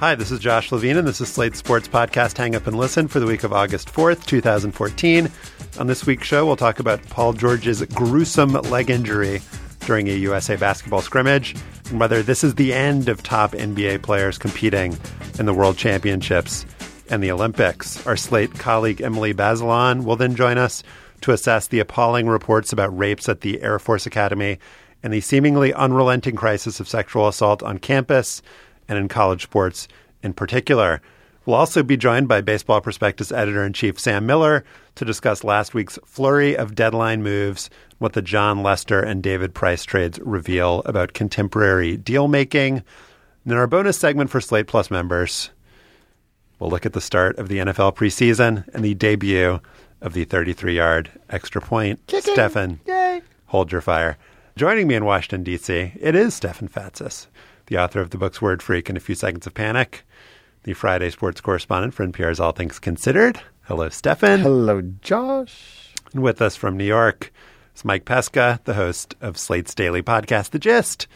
Hi, this is Josh Levin, and this is Slate's Sports Podcast Hang Up and Listen for the week of August 4th, 2014. On this week's show, we'll talk about Paul George's gruesome leg injury during a USA basketball scrimmage, and whether this is the end of top NBA players competing in the World Championships and the Olympics. Our Slate colleague Emily Bazelon will then join us to assess the appalling reports about rapes at the Air Force Academy and the seemingly unrelenting crisis of sexual assault on campus and in college sports in particular. We'll also be joined by Baseball Prospectus editor in chief Sam Miller to discuss last week's flurry of deadline moves, what the Jon Lester and David Price trades reveal about contemporary deal making. And in our bonus segment for Slate Plus members, we'll look at the start of the NFL preseason and the debut of the 33 yard extra point. Stefan, hold your fire. Joining me in Washington, D.C., it is Stefan Fatsis the author of the books Word Freak and A Few Seconds of Panic, the Friday sports correspondent for NPR's All Things Considered. Hello, Stefan. Hello, Josh. And with us from New York is Mike Pesca, the host of Slate's daily podcast, The Gist,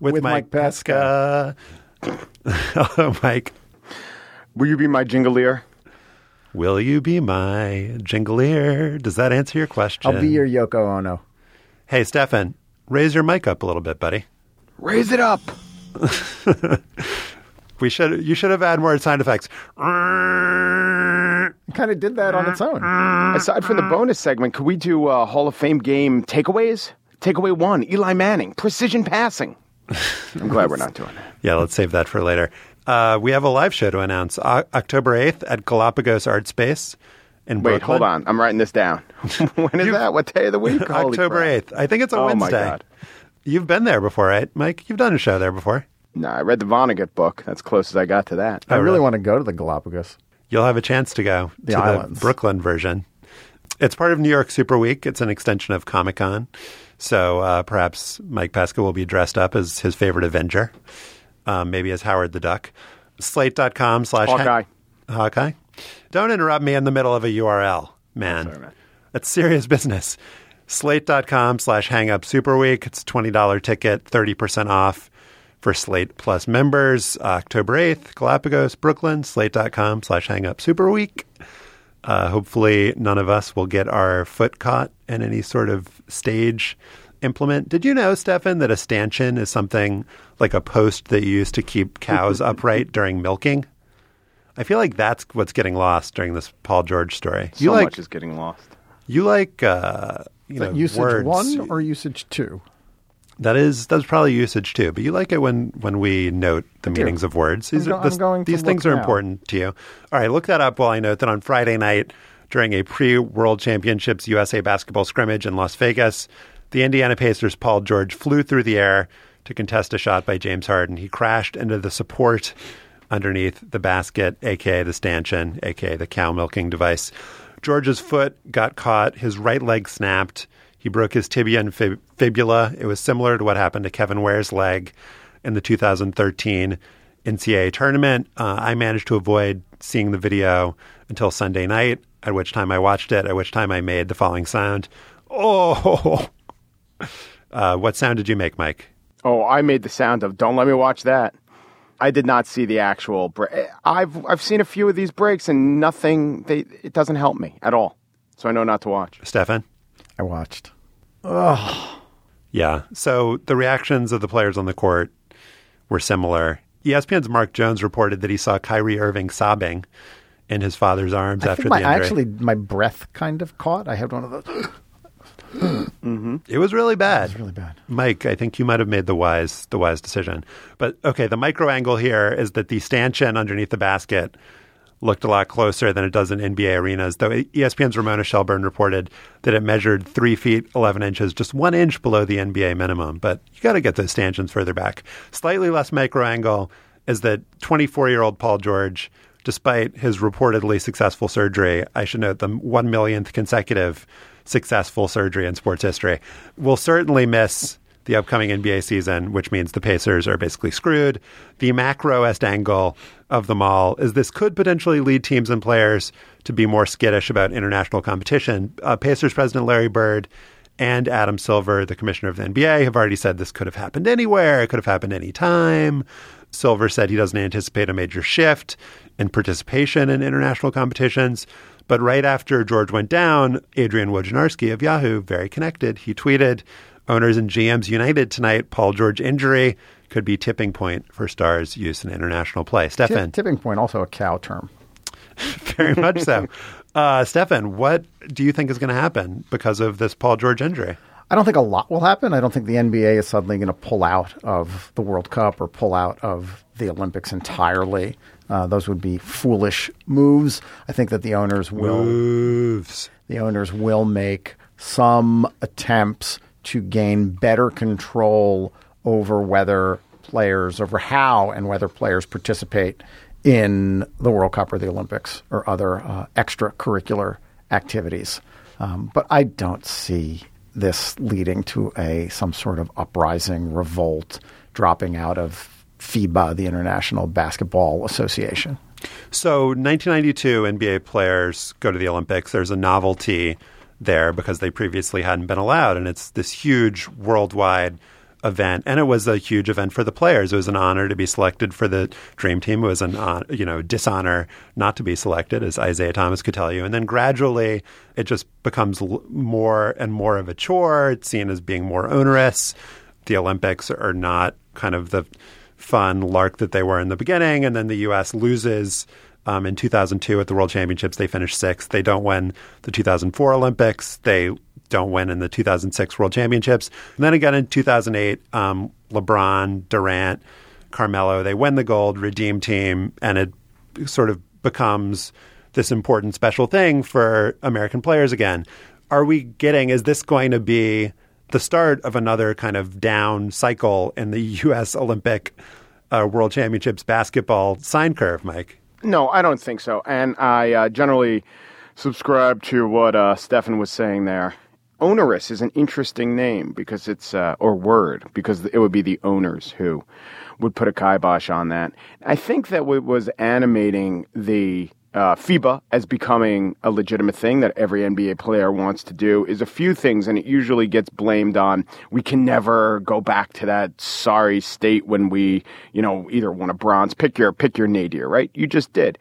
with, With Mike Pesca. Hello, Mike. Will you be my jingleier? Will you be my jingleier? Does that answer your question? I'll be your Yoko Ono. Hey, Stefan, raise your mic up a little bit, buddy. Raise it up. We should. You should have had more sound effects. Kind of did that on its own. Aside from the bonus segment, could we do uh, Hall of Fame game takeaways? Takeaway one: Eli Manning, precision passing. I'm glad we're not doing that. Yeah, let's save that for later. Uh, we have a live show to announce O- October 8th at Galapagos Art Space in Wait, Brooklyn. hold on. I'm writing this down. when is that? What day of the week? Holy October crap. 8th. I think it's a Oh, my Wednesday. God. You've been there before, right, Mike? You've done a show there before. No, I read the Vonnegut book. That's close as I got to that. Oh, I really really? want to go to the Galapagos. You'll have a chance to go The to islands. the Brooklyn version. It's part of New York Super Week. It's an extension of Comic Con. So uh, perhaps Mike Pesca will be dressed up as his favorite Avenger, um, maybe as Howard the Duck. Slate.com slash Hawkeye. Hawkeye. Don't interrupt me in the middle of a URL, man. Sorry, man. That's serious business. Slate.com slash hang up super week. It's $20 ticket, 30% off for Slate Plus members. October 8th, Galapagos, Brooklyn, slate.com slash hang up super week. Uh, hopefully, none of us will get our foot caught in any sort of stage implement. Did you know, Stefan, that a stanchion is something like a post that you use to keep cows upright during milking? I feel like that's what's getting lost during this Paul George story. So you like much is getting lost. you like uh, you Is know usage words. one or usage two? That is that's probably usage too. But you like it when when we note the meanings of words. These, go- to these things are now. important to you. All right, look that up while I note that on Friday night during a pre-World Championships USA basketball scrimmage in Las Vegas, the Indiana Pacers' Paul George flew through the air to contest a shot by James Harden. He crashed into the support underneath the basket, aka the stanchion, aka the cow milking device. George's foot got caught, his right leg snapped. He broke his tibia and fib- fibula. It was similar to what happened to Kevin Ware's leg in the 2013 NCAA tournament. Uh, I managed to avoid seeing the video until Sunday night, at which time I watched it, at which time I made the following sound. Oh! Uh, what sound did you make, Mike? Oh, I made the sound of "Don't let me watch that." I did not see the actual. break. I've I've seen a few of these breaks and nothing. They it doesn't help me at all. So I know not to watch. Stefan? I watched. Yeah. So the reactions of the players on the court were similar. ESPN's Mark Jones reported that he saw Kyrie Irving sobbing in his father's arms I after think my, the injury. actually my breath kind of caught. I had one of those. It was really bad. It's really bad. Mike, I think you might have made the wise the wise decision. But okay, the micro angle here is that the stanchion underneath the basket looked a lot closer than it does in NBA arenas. Though ESPN's Ramona Shelburne reported that it measured three feet eleven inches, just one inch below the NBA minimum. But you got to get those stanchions further back. Slightly less micro angle is that twenty four year old Paul George, despite his reportedly successful surgery, I should note the one millionth consecutive successful surgery in sports history, We'll certainly miss the upcoming NBA season, which means the Pacers are basically screwed. The macroest angle of them all is this could potentially lead teams and players to be more skittish about international competition. Uh, Pacers president Larry Bird and Adam Silver, the commissioner of the NBA, have already said this could have happened anywhere. It could have happened anytime. Silver said he doesn't anticipate a major shift in participation in international competitions. But right after George went down, Adrian Wojnarowski of Yahoo, very connected, he tweeted, Owners and GMs united tonight. Paul George injury could be tipping point for Stars use in international play. Stefan, Tip, tipping point, also a cow term. very much so. Uh, Stefan, what do you think is going to happen because of this Paul George injury? I don't think a lot will happen. I don't think the NBA is suddenly going to pull out of the World Cup or pull out of the Olympics entirely. Uh, those would be foolish moves. I think that the owners will Moves. the owners will make some attempts to gain better control over whether players, over how and whether players participate in the World Cup or the Olympics or other uh, extracurricular activities. Um, but I don't see this leading to a some sort of uprising, revolt, dropping out of FIBA, the International Basketball Association. So, 1992 NBA players go to the Olympics. There's a novelty there because they previously hadn't been allowed, and it's this huge worldwide event. And it was a huge event for the players. It was an honor to be selected for the dream team. It was an hon- you know dishonor not to be selected, as Isiah Thomas could tell you. And then gradually, it just becomes more and more of a chore. It's seen as being more onerous. The Olympics are not kind of the fun lark that they were in the beginning. And then the U.S. loses um, in 2002 at the World Championships. They finish sixth. They don't win the 2004 Olympics. They don't win in the 2006 World Championships. And then again in 2008, um, LeBron, Durant, Carmelo, they win the gold, redeem team, and it sort of becomes this important special thing for American players again. Are we getting, is this going to be the start of another kind of down cycle in the U.S. Olympic uh, World Championships basketball sine curve, Mike? No, I don't think so. And I uh, generally subscribe to what uh, Stefan was saying there. Onerous is an interesting name because it's, uh, or word, because it would be the owners who would put a kibosh on that. I think that what was animating the uh, FIBA as becoming a legitimate thing that every NBA player wants to do is a few things, and it usually gets blamed on we can never go back to that sorry state when we, you know, either won a bronze. Pick your pick your nadir, right? You just did.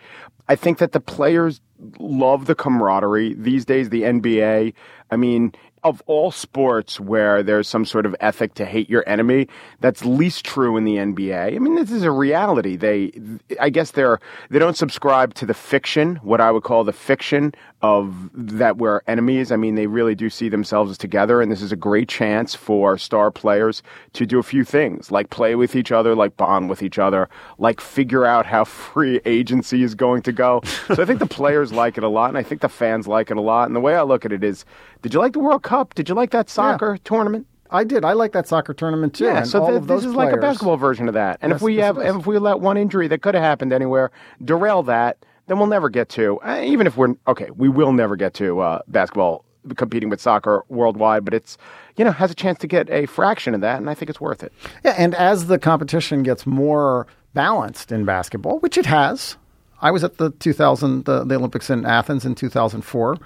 I think that the players love the camaraderie these days. The NBA, I mean, of all sports where there's some sort of ethic to hate your enemy, that's least true in the NBA. I mean, this is a reality. They, I guess they're, they don't subscribe to the fiction, what I would call the fiction of that we're enemies. I mean, they really do see themselves as together, and this is a great chance for star players to do a few things, like play with each other, like bond with each other, like figure out how free agency is going to go. so I think the players like it a lot, and I think the fans like it a lot. And the way I look at it is, did you like the World Cup? Did you like that soccer yeah. tournament? I did. I like that soccer tournament too. Yeah, so th- this is players, like a basketball version of that. And yes, if we have, if we let one injury that could have happened anywhere derail that, then we'll never get to. Uh, even if we're okay, we will never get to uh, basketball competing with soccer worldwide. But it's you know has a chance to get a fraction of that, and I think it's worth it. Yeah, and as the competition gets more balanced in basketball, which it has, I was at the 2000 the, the Olympics in Athens in 2004.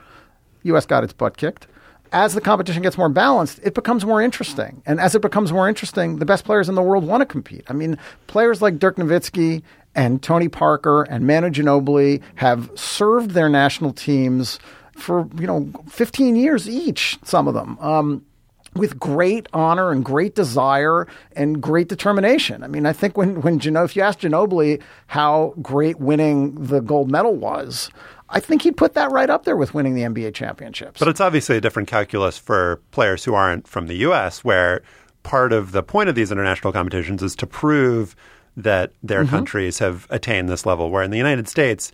U.S. got its butt kicked. As the competition gets more balanced, it becomes more interesting. And as it becomes more interesting, the best players in the world want to compete. I mean, players like Dirk Nowitzki and Tony Parker and Manu Ginobili have served their national teams for, you know, 15 years each, some of them. Um, with great honor and great desire and great determination. I mean, I think when when Gino, if you ask Ginobili how great winning the gold medal was, I think he'd put that right up there with winning the NBA championships. But it's obviously a different calculus for players who aren't from the U.S., where part of the point of these international competitions is to prove that their mm-hmm. countries have attained this level. Where in the United States,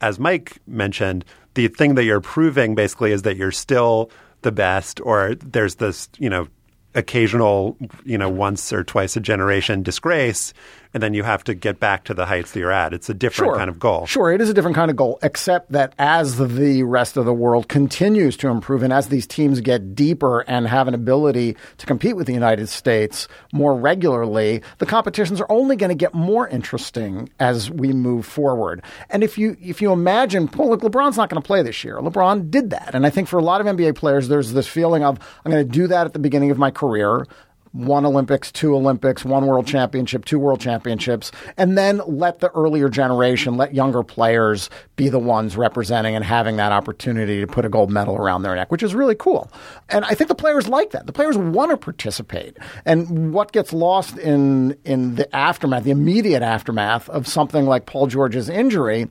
as Mike mentioned, the thing that you're proving basically is that you're still the best, or there's this, you know, occasional, you know, once or twice a generation disgrace and then you have to get back to the heights that you're at. It's a different sure. kind of goal. Sure, it is a different kind of goal, except that as the rest of the world continues to improve and as these teams get deeper and have an ability to compete with the United States more regularly, the competitions are only going to get more interesting as we move forward. And if you if you imagine, well, look, LeBron's not going to play this year. LeBron did that, and I think for a lot of NBA players, there's this feeling of I'm going to do that at the beginning of my career one Olympics, two Olympics, one world championship, two world championships, and then let the earlier generation, let younger players be the ones representing and having that opportunity to put a gold medal around their neck, which is really cool. And I think the players like that. The players want to participate. And what gets lost in in the aftermath, the immediate aftermath of something like Paul George's injury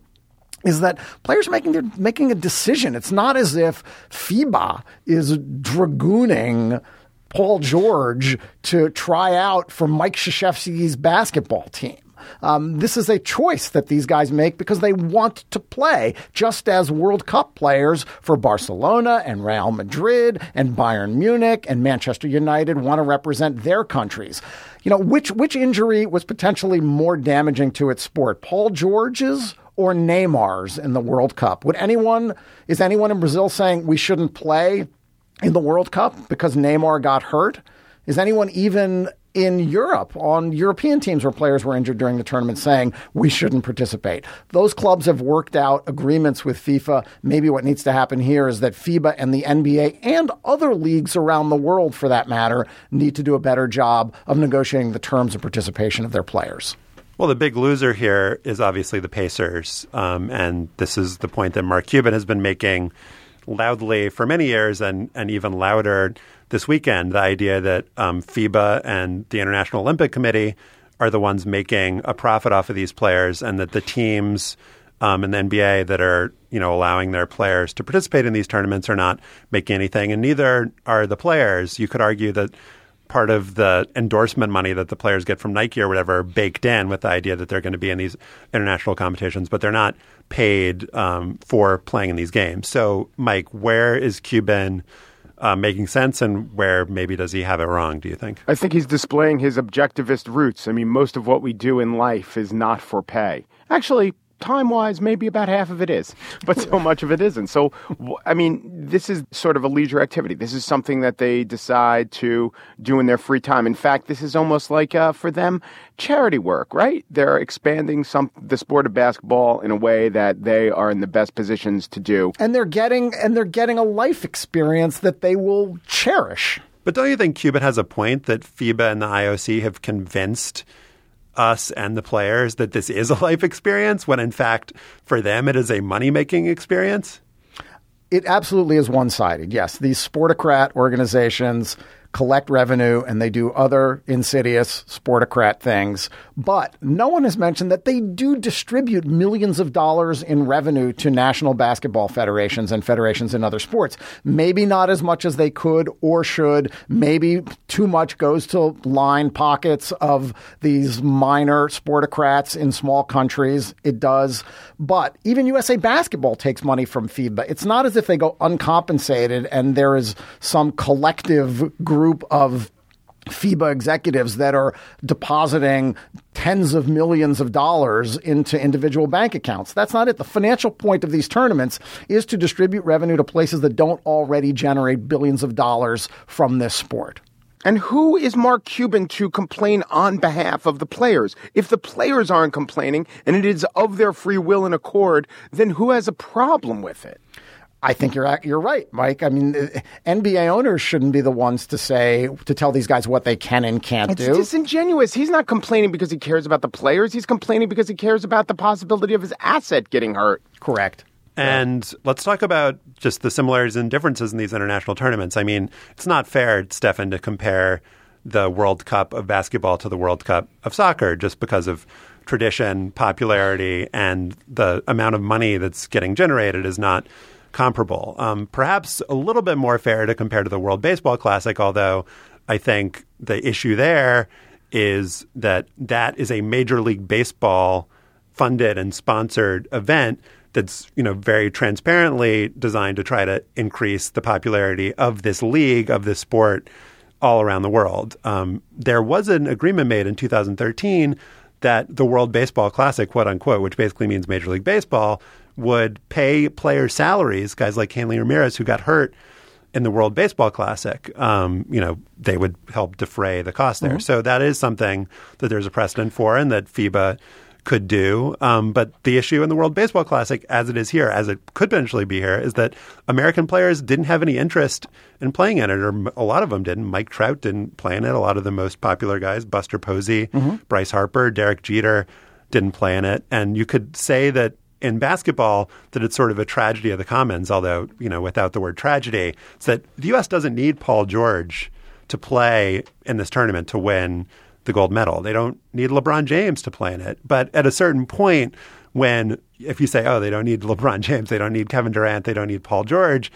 is that players are making their, making a decision. It's not as if FIBA is dragooning Paul George to try out for Mike Krzyzewski's basketball team. Um, this is a choice that these guys make because they want to play, just as World Cup players for Barcelona and Real Madrid and Bayern Munich and Manchester United want to represent their countries. You know, which which injury was potentially more damaging to its sport, Paul George's or Neymar's in the World Cup? Would anyone is anyone in Brazil saying we shouldn't play in the World Cup because Neymar got hurt? Is anyone even in Europe on European teams where players were injured during the tournament saying we shouldn't participate. Those clubs have worked out agreements with FIFA. Maybe what needs to happen here is that FIBA and the NBA and other leagues around the world for that matter need to do a better job of negotiating the terms of participation of their players. Well, the big loser here is obviously the Pacers. Um, and this is the point that Mark Cuban has been making loudly for many years and, and even louder this weekend the idea that um, FIBA and the International Olympic Committee are the ones making a profit off of these players and that the teams um, in the NBA that are you know allowing their players to participate in these tournaments are not making anything and neither are the players. You could argue that part of the endorsement money that the players get from Nike or whatever baked in with the idea that they're going to be in these international competitions, but they're not paid um, for playing in these games. So, Mike, where is Cuban? Uh, making sense, and where maybe does he have it wrong? Do you think? I think he's displaying his objectivist roots. I mean, most of what we do in life is not for pay. Actually, time wise, maybe about half of it is, but so much of it isn't. So, I mean, this is sort of a leisure activity. This is something that they decide to do in their free time. In fact, this is almost like uh, for them charity work, right? They're expanding some the sport of basketball in a way that they are in the best positions to do, and they're getting and they're getting a life experience that they will cherish. But don't you think Cuban has a point that FIBA and the IOC have convinced? Us and the players that this is a life experience when in fact for them it is a money making experience? It absolutely is one sided. Yes, these sportocrat organizations collect revenue and they do other insidious sportocrat things. But no one has mentioned that they do distribute millions of dollars in revenue to national basketball federations and federations in other sports. Maybe not as much as they could or should. Maybe too much goes to line pockets of these minor sportocrats in small countries. It does. But even USA Basketball takes money from FIBA. It's not as if they go uncompensated and there is some collective group group of FIBA executives that are depositing tens of millions of dollars into individual bank accounts. That's not it. The financial point of these tournaments is to distribute revenue to places that don't already generate billions of dollars from this sport. And who is Mark Cuban to complain on behalf of the players? If the players aren't complaining and it is of their free will and accord, then who has a problem with it? I think you're you're right, Mike. I mean, uh, NBA owners shouldn't be the ones to say to tell these guys what they can and can't it's do. It's disingenuous. He's not complaining because he cares about the players. He's complaining because he cares about the possibility of his asset getting hurt. Correct. And yeah. let's talk about just the similarities and differences in these international tournaments. I mean, it's not fair, Stefan, to compare the World Cup of basketball to the World Cup of soccer just because of tradition, popularity, and the amount of money that's getting generated is not comparable. Um, perhaps a little bit more fair to compare to the World Baseball Classic, although I think the issue there is that that is a Major League Baseball funded and sponsored event that's you know very transparently designed to try to increase the popularity of this league of this sport all around the world. Um, there was an agreement made in 2013 that the World Baseball Classic, quote unquote, which basically means Major League Baseball, would pay players' salaries, guys like Hanley Ramirez who got hurt in the World Baseball Classic. Um, you know, they would help defray the cost there. Mm-hmm. So that is something that there's a precedent for and that FIBA could do. Um, but the issue in the World Baseball Classic, as it is here, as it could potentially be here, is that American players didn't have any interest in playing in it, or a lot of them didn't. Mike Trout didn't play in it. A lot of the most popular guys, Buster Posey, mm-hmm. Bryce Harper, Derek Jeter, didn't play in it. And you could say that in basketball that it's sort of a tragedy of the commons, although, you know, without the word tragedy. It's that the U.S. doesn't need Paul George to play in this tournament to win the gold medal. They don't need LeBron James to play in it. But at a certain point, when if you say, oh, they don't need LeBron James, they don't need Kevin Durant, they don't need Paul George,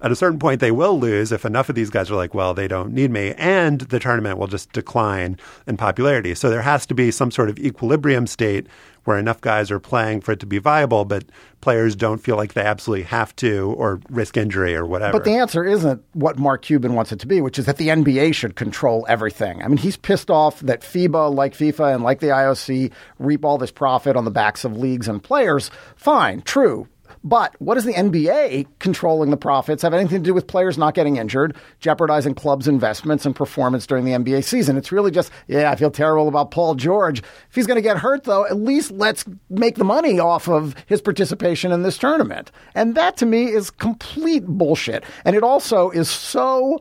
at a certain point they will lose if enough of these guys are like, well, they don't need me, and the tournament will just decline in popularity. So there has to be some sort of equilibrium state where enough guys are playing for it to be viable, but players don't feel like they absolutely have to or risk injury or whatever. But the answer isn't what Mark Cuban wants it to be, which is that the NBA should control everything. I mean, he's pissed off that FIBA, like FIFA and like the IOC, reap all this profit on the backs of leagues and players. Fine, true. But what does the NBA controlling the profits have anything to do with players not getting injured, jeopardizing clubs' investments and performance during the NBA season? It's really just, yeah, I feel terrible about Paul George. If he's going to get hurt, though, at least let's make the money off of his participation in this tournament. And that to me is complete bullshit. And it also is so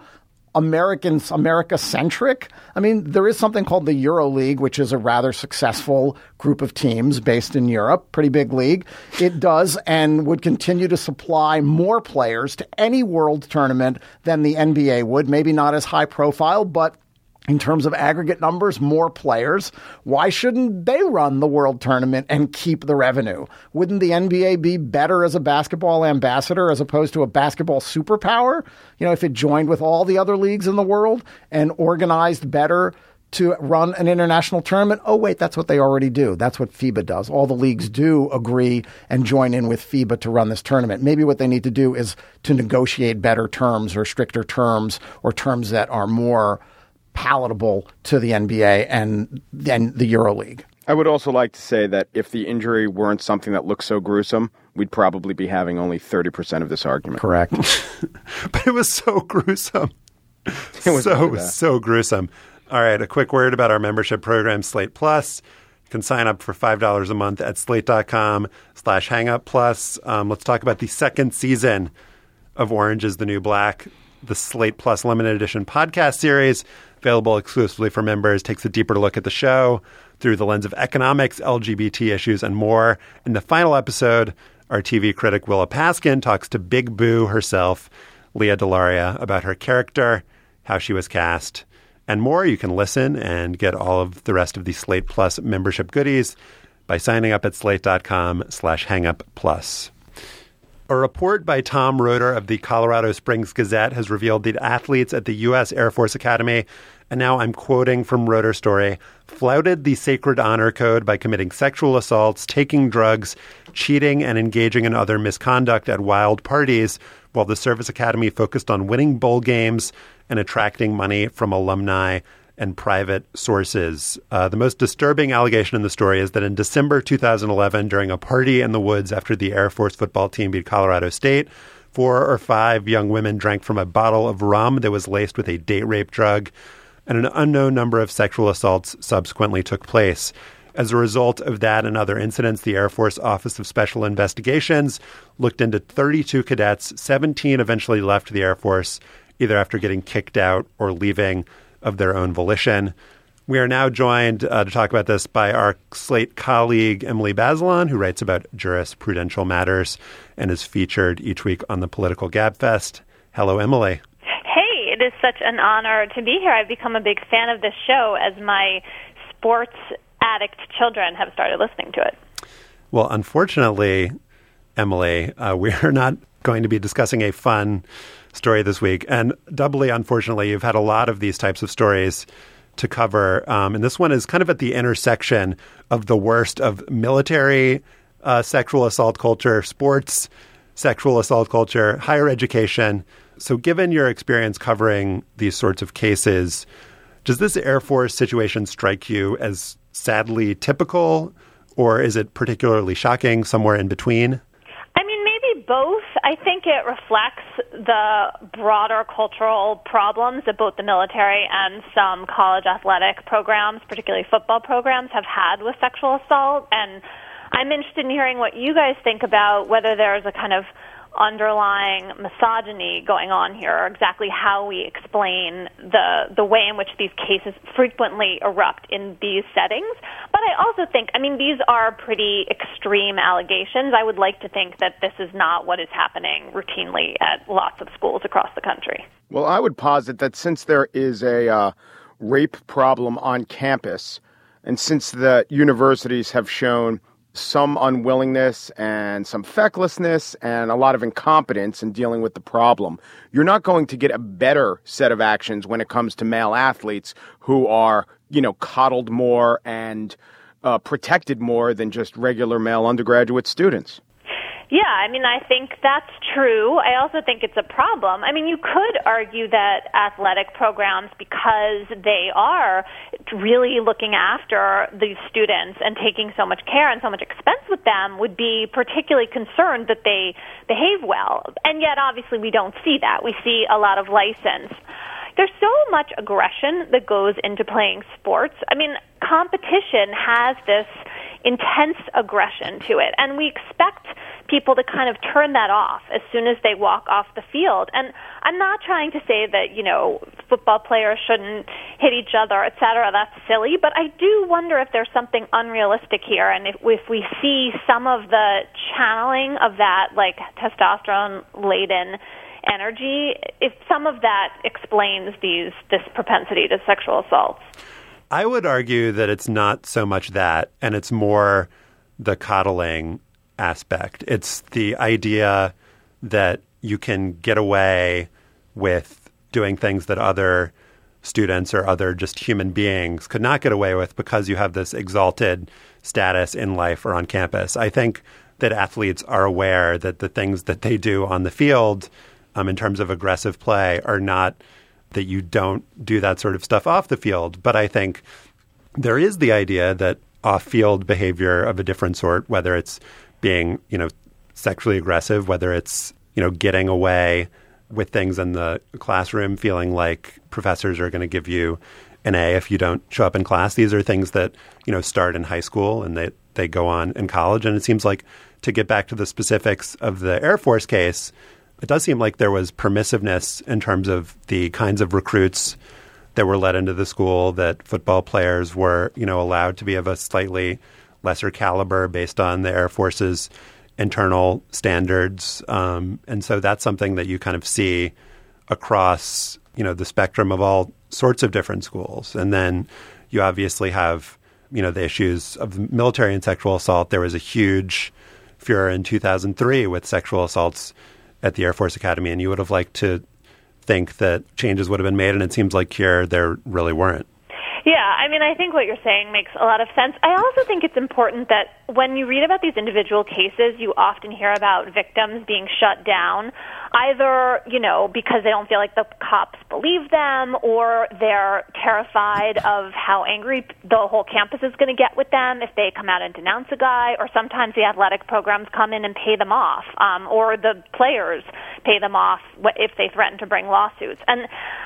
Americans America centric. I mean, there is something called the Euro League, which is a rather successful group of teams based in Europe, pretty big league. It does and would continue to supply more players to any world tournament than the NBA would. Maybe not as high profile, but in terms of aggregate numbers, more players. Why shouldn't they run the world tournament and keep the revenue? Wouldn't the NBA be better as a basketball ambassador as opposed to a basketball superpower? You know, if it joined with all the other leagues in the world and organized better to run an international tournament. Oh, wait, that's what they already do. That's what FIBA does. All the leagues do agree and join in with FIBA to run this tournament. Maybe what they need to do is to negotiate better terms or stricter terms or terms that are more palatable to the NBA and then the EuroLeague. I would also like to say that if the injury weren't something that looks so gruesome, we'd probably be having only 30% of this argument. Correct. but it was so gruesome. It was so so gruesome. All right, a quick word about our membership program, Slate Plus. You can sign up for five dollars a month at slate.com slash hangup plus. Um, let's talk about the second season of Orange is the New Black, the Slate Plus limited edition podcast series, available exclusively for members, takes a deeper look at the show through the lens of economics, LGBT issues, and more. In the final episode, our TV critic Willa Paskin talks to Big Boo herself, Lea DeLaria, about her character, how she was cast, and more. You can listen and get all of the rest of the Slate Plus membership goodies by signing up at slate.com slash hangup plus. A report by Tom Roeder of the Colorado Springs Gazette has revealed that athletes at the U.S. Air Force Academy, and now I'm quoting from Roeder's story, flouted the sacred honor code by committing sexual assaults, taking drugs, cheating, and engaging in other misconduct at wild parties, while the Service Academy focused on winning bowl games and attracting money from alumni and private sources. Uh, the most disturbing allegation in the story is that in December 2011, during a party in the woods after the Air Force football team beat Colorado State, four or five young women drank from a bottle of rum that was laced with a date rape drug, and an unknown number of sexual assaults subsequently took place. As a result of that and other incidents, the Air Force Office of Special Investigations looked into 32 cadets. 17 eventually left the Air Force, either after getting kicked out or leaving of their own volition. We are now joined uh, to talk about this by our Slate colleague, Emily Bazelon, who writes about jurisprudential matters and is featured each week on the Political Gabfest. Hello, Emily. Hey, it is such an honor to be here. I've become a big fan of this show as my sports addict children have started listening to it. Well, unfortunately, Emily, uh, we are not going to be discussing a fun story this week. And doubly unfortunately, you've had a lot of these types of stories to cover. Um, and this one is kind of at the intersection of the worst of military uh, sexual assault culture, sports sexual assault culture, higher education. So, given your experience covering these sorts of cases, does this Air Force situation strike you as sadly typical, or is it particularly shocking, somewhere in between? Both. I think it reflects the broader cultural problems that both the military and some college athletic programs, particularly football programs, have had with sexual assault. And I'm interested in hearing what you guys think about whether there's a kind of underlying misogyny going on here, or exactly how we explain the the way in which these cases frequently erupt in these settings. But I also think, I mean, these are pretty extreme allegations. I would like to think that this is not what is happening routinely at lots of schools across the country. Well, I would posit that since there is a uh, rape problem on campus, and since the universities have shown some unwillingness and some fecklessness and a lot of incompetence in dealing with the problem, you're not going to get a better set of actions when it comes to male athletes who are, you know, coddled more and uh, protected more than just regular male undergraduate students. Yeah, I mean, I think that's true. I also think it's a problem. I mean, you could argue that athletic programs, because they are really looking after these students and taking so much care and so much expense with them, would be particularly concerned that they behave well. And yet, obviously, we don't see that. We see a lot of license. There's so much aggression that goes into playing sports. I mean, competition has this intense aggression to it, and we expect people to kind of turn that off as soon as they walk off the field. And I'm not trying to say that, you know, football players shouldn't hit each other, et cetera. That's silly. But I do wonder if there's something unrealistic here. And if, if we see some of the channeling of that, like testosterone laden energy, if some of that explains these this propensity to sexual assaults. I would argue that it's not so much that, and it's more the coddling aspect. It's the idea that you can get away with doing things that other students or other just human beings could not get away with because you have this exalted status in life or on campus. I think that athletes are aware that the things that they do on the field um, in terms of aggressive play are not that you don't do that sort of stuff off the field. But I think there is the idea that off-field behavior of a different sort, whether it's being, you know, sexually aggressive, whether it's, you know, getting away with things in the classroom, feeling like professors are going to give you an A if you don't show up in class. These are things that, you know, start in high school and they, they go on in college. And it seems like to get back to the specifics of the Air Force case, it does seem like there was permissiveness in terms of the kinds of recruits that were let into the school, that football players were, you know, allowed to be of a slightly lesser caliber based on the Air Force's internal standards. Um, and so that's something that you kind of see across, you know, the spectrum of all sorts of different schools. And then you obviously have, you know, the issues of military and sexual assault. There was a huge furor in 2003 with sexual assaults at the Air Force Academy, and you would have liked to think that changes would have been made, and it seems like here there really weren't. Yeah, I mean, I think what you're saying makes a lot of sense. I also think it's important that when you read about these individual cases, you often hear about victims being shut down, either, you know, because they don't feel like the cops believe them or they're terrified of how angry the whole campus is going to get with them if they come out and denounce a guy, or sometimes the athletic programs come in and pay them off, um, or the players pay them off if they threaten to bring lawsuits. And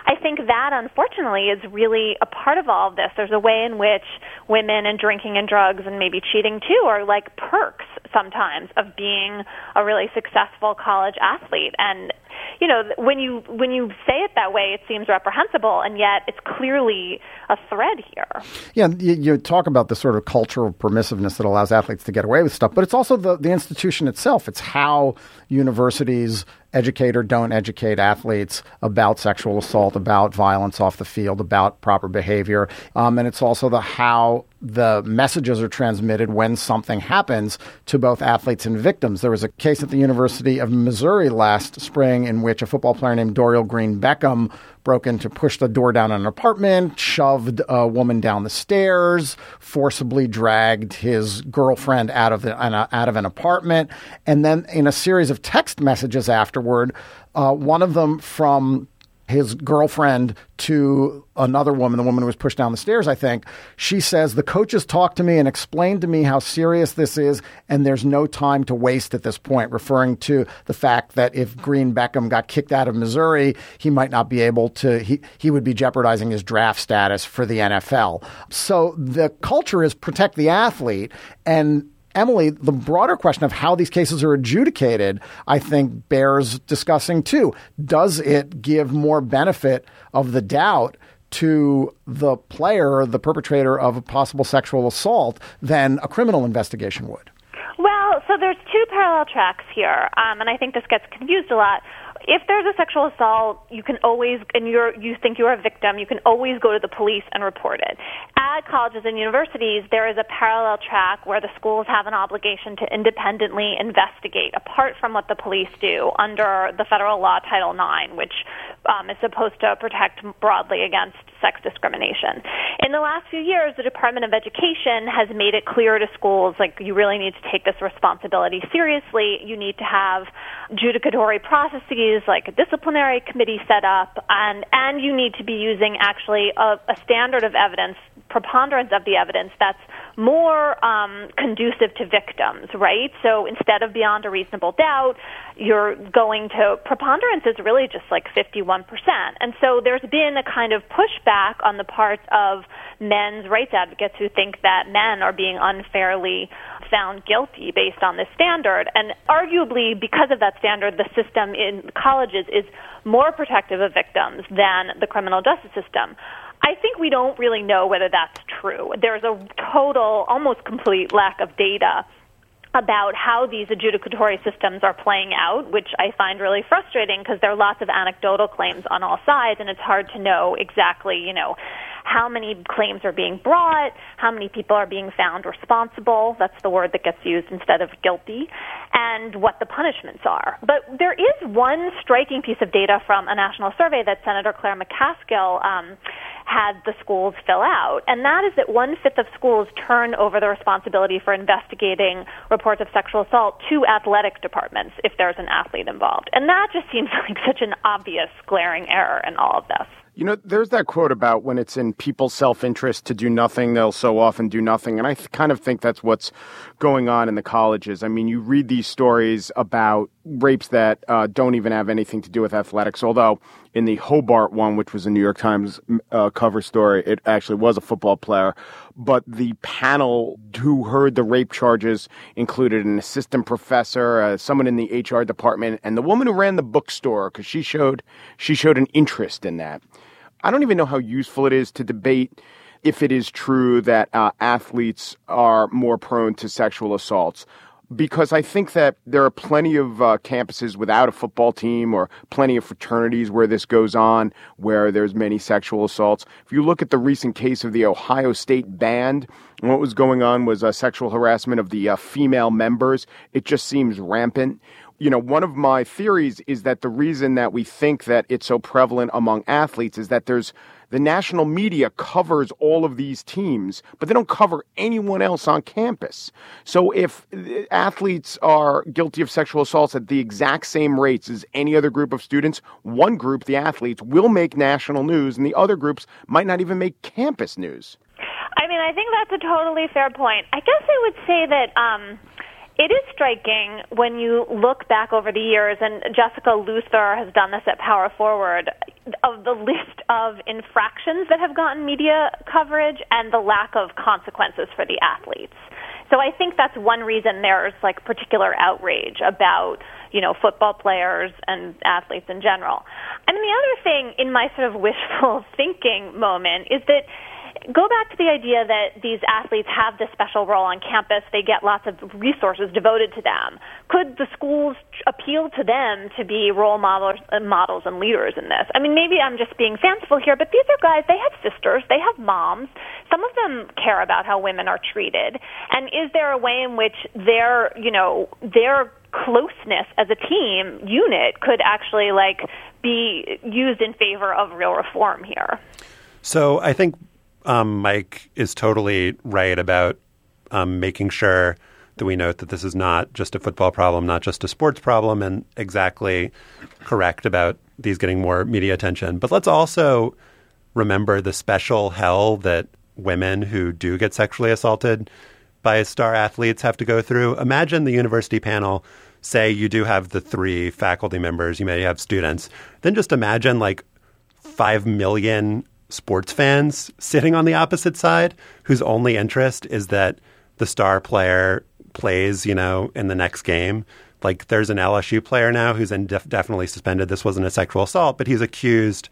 I think that, unfortunately, is really a part of all of this. There's a way in which women and drinking and drugs and maybe cheating too are like perks sometimes of being a really successful college athlete and you know when you when you say it that way it seems reprehensible and yet it's clearly a thread here yeah you, you talk about the sort of cultural permissiveness that allows athletes to get away with stuff but it's also the, the institution itself it's how universities educate or don't educate athletes about sexual assault, about violence off the field, about proper behavior. Um, and it's also the how the messages are transmitted when something happens to both athletes and victims. There was a case at the University of Missouri last spring in which a football player named Dorial Green Beckham broke in to push the door down on an apartment, shoved a woman down the stairs, forcibly dragged his girlfriend out of the out of an apartment, and then in a series of text messages afterward, uh, one of them from his girlfriend to another woman, the woman who was pushed down the stairs, I think. She says, The coaches talked to me and explained to me how serious this is, and there's no time to waste at this point, referring to the fact that if Green Beckham got kicked out of Missouri, he might not be able to, he, he would be jeopardizing his draft status for the NFL. So the culture is protect the athlete. And Emily, the broader question of how these cases are adjudicated, I think bears discussing too. Does it give more benefit of the doubt to the player, the perpetrator of a possible sexual assault, than a criminal investigation would? Well, so there's two parallel tracks here, um, and I think this gets confused a lot if there's a sexual assault, you can always, and you're, you think you're a victim, you can always go to the police and report it. At colleges and universities, there is a parallel track where the schools have an obligation to independently investigate, apart from what the police do under the federal law Title IX, which um, is supposed to protect broadly against sex discrimination. In the last few years, the Department of Education has made it clear to schools like you really need to take this responsibility seriously. You need to have judicatory processes like a disciplinary committee set up, and and you need to be using actually a, a standard of evidence, preponderance of the evidence that's more um, conducive to victims, right? So instead of beyond a reasonable doubt, you're going to preponderance is really just like 51%. And so there's been a kind of pushback on the part of men's rights advocates who think that men are being unfairly found guilty based on this standard. And arguably, because of that standard, the system in colleges is more protective of victims than the criminal justice system. I think we don't really know whether that's true. There's a total, almost complete lack of data about how these adjudicatory systems are playing out, which I find really frustrating because there are lots of anecdotal claims on all sides, and it's hard to know exactly, you know, how many claims are being brought, how many people are being found responsible, that's the word that gets used instead of guilty, and what the punishments are. But there is one striking piece of data from a national survey that Senator Claire McCaskill um, had the schools fill out, and that is that one fifth of schools turn over the responsibility for investigating reports of sexual assault to athletic departments if there's an athlete involved. And that just seems like such an obvious glaring error in all of this. You know, there's that quote about when it's in people's self interest to do nothing, they'll so often do nothing. And I th- kind of think that's what's going on in the colleges. I mean, you read these stories about rapes that uh, don't even have anything to do with athletics, although in the Hobart one, which was a New York Times uh, cover story, it actually was a football player. But the panel who heard the rape charges included an assistant professor, uh, someone in the HR department, and the woman who ran the bookstore because she showed she showed an interest in that. I don't even know how useful it is to debate if it is true that uh, athletes are more prone to sexual assaults because I think that there are plenty of uh, campuses without a football team or plenty of fraternities where this goes on, where there's many sexual assaults. If you look at the recent case of the Ohio State band, what was going on was uh, sexual harassment of the uh, female members. It just seems rampant. You know, one of my theories is that the reason that we think that it's so prevalent among athletes is that there's the national media covers all of these teams, but they don't cover anyone else on campus. So if athletes are guilty of sexual assaults at the exact same rates as any other group of students, one group, the athletes, will make national news, and the other groups might not even make campus news. I mean, I think that's a totally fair point. I guess I would say that. Um, it is striking when you look back over the years, and Jessica Luther has done this at Power Forward, of the list of infractions that have gotten media coverage and the lack of consequences for the athletes. So I think that's one reason there's like particular outrage about, you know, football players and athletes in general. Mean, the other thing in my sort of wishful thinking moment is that go back to the idea that these athletes have this special role on campus. They get lots of resources devoted to them. Could the schools appeal to them to be role models, models and leaders in this? I mean, maybe I'm just being fanciful here, but these are guys, they have sisters, they have moms. Some of them care about how women are treated. And is there a way in which their, you know, their closeness as a team unit could actually like be used in favor of real reform here? So I think um, Mike is totally right about um, making sure that we note that this is not just a football problem, not just a sports problem, and exactly correct about these getting more media attention. But let's also remember the special hell that women who do get sexually assaulted by star athletes have to go through. Imagine the university panel say you do have the three faculty members, you may have students. Then just imagine like 5 million sports fans sitting on the opposite side whose only interest is that the star player plays, you know, in the next game. Like there's an LSU player now who's indef- definitely suspended. This wasn't a sexual assault, but he's accused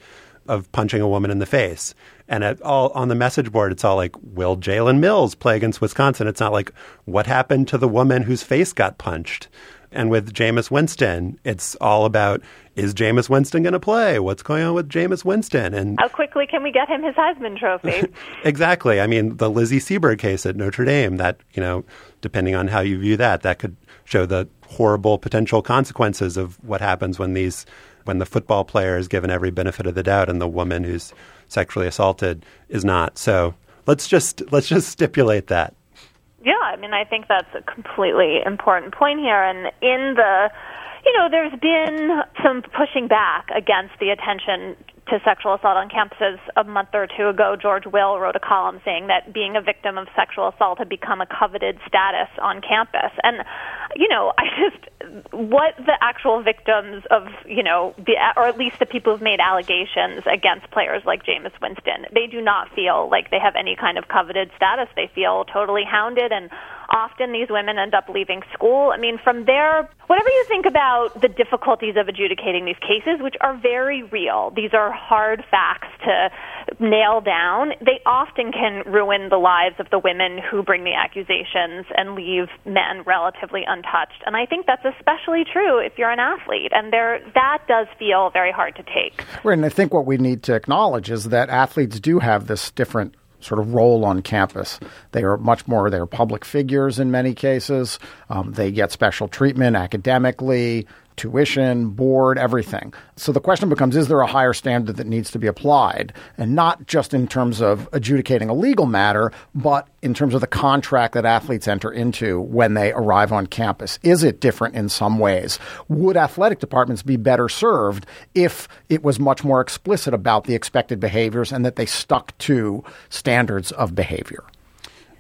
of punching a woman in the face. And all on the message board, it's all like, "Will Jalen Mills play against Wisconsin?" It's not like, "What happened to the woman whose face got punched?" And with Jameis Winston, it's all about is Jameis Winston going to play? What's going on with Jameis Winston? And how quickly can we get him his Heisman Trophy? exactly. I mean, the Lizzie Seeberg case at Notre Dame. That you know, depending on how you view that, that could show the horrible potential consequences of what happens when these when the football player is given every benefit of the doubt and the woman who's sexually assaulted is not. So let's just let's just stipulate that. Yeah, I mean, I think that's a completely important point here. And in the, you know, there's been some pushing back against the attention to sexual assault on campuses a month or two ago, George Will wrote a column saying that being a victim of sexual assault had become a coveted status on campus. And, you know, I just, what the actual victims of, you know, the, or at least the people who've made allegations against players like Jameis Winston, they do not feel like they have any kind of coveted status. They feel totally hounded and often these women end up leaving school. I mean, from there, whatever you think about the difficulties of adjudicating these cases, which are very real, these are hard facts to nail down, they often can ruin the lives of the women who bring the accusations and leave men relatively untouched. And I think that's especially true if you're an athlete. And there, that does feel very hard to take. Right. And I think what we need to acknowledge is that athletes do have this different sort of role on campus. They are much more, they're public figures in many cases. Um, they get special treatment academically tuition, board, everything. So the question becomes is there a higher standard that needs to be applied? And not just in terms of adjudicating a legal matter, but in terms of the contract that athletes enter into when they arrive on campus. Is it different in some ways? Would athletic departments be better served if it was much more explicit about the expected behaviors and that they stuck to standards of behavior?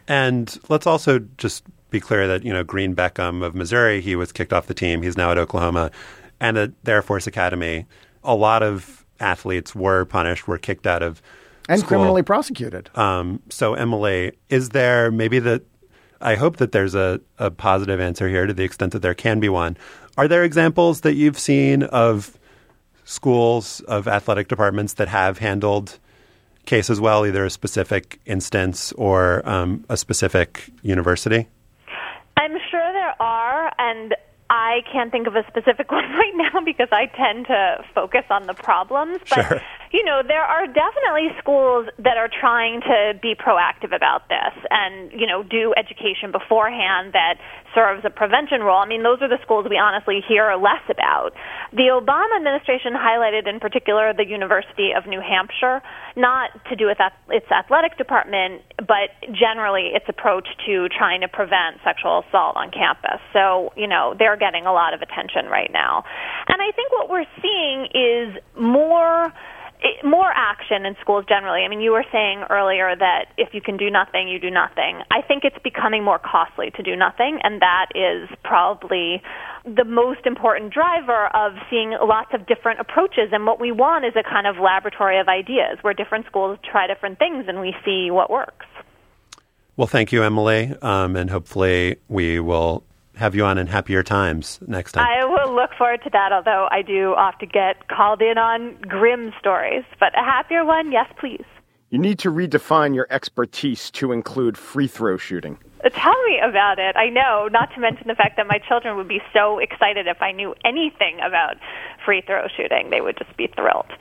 And let's also just be clear that, you know, Green Beckham of Missouri, he was kicked off the team. He's now at Oklahoma. And at the Air Force Academy, a lot of athletes were punished, were kicked out of and school. criminally prosecuted. Um, so, Emily, is there maybe that I hope that there's a, a positive answer here to the extent that there can be one. Are there examples that you've seen of schools, of athletic departments that have handled cases well, either a specific instance or um, a specific university? I'm sure there are, and I can't think of a specific one right now because I tend to focus on the problems. But Sure. You know, there are definitely schools that are trying to be proactive about this and, you know, do education beforehand that serves a prevention role. I mean, those are the schools we honestly hear less about. The Obama administration highlighted in particular the University of New Hampshire, not to do with its athletic department, but generally its approach to trying to prevent sexual assault on campus. So, you know, they're getting a lot of attention right now. And I think what we're seeing is more it- more action in schools generally. I mean, you were saying earlier that if you can do nothing, you do nothing. I think it's becoming more costly to do nothing, and that is probably the most important driver of seeing lots of different approaches. And what we want is a kind of laboratory of ideas where different schools try different things and we see what works. Well, thank you, Emily. Um, and hopefully we will have you on in happier times next time. I will look forward to that, although I do often get called in on grim stories. But a happier one, yes, please. You need to redefine your expertise to include free throw shooting. Uh, Tell me about it. I know, not to mention the fact that my children would be so excited if I knew anything about free throw shooting. They would just be thrilled.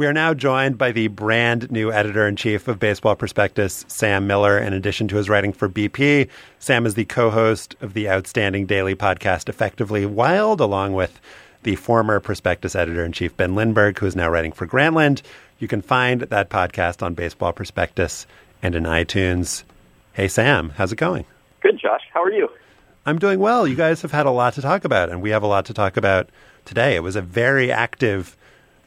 We are now joined by the brand new editor in chief of Baseball Prospectus, Sam Miller. In addition to his writing for BP, Sam is the co host of the outstanding daily podcast Effectively Wild, along with the former Prospectus editor in chief, Ben Lindbergh, who is now writing for Grantland. You can find that podcast on Baseball Prospectus and in iTunes. Hey, Sam, how's it going? Good, Josh. How are you? I'm doing well. You guys have had a lot to talk about, and we have a lot to talk about today. It was a very active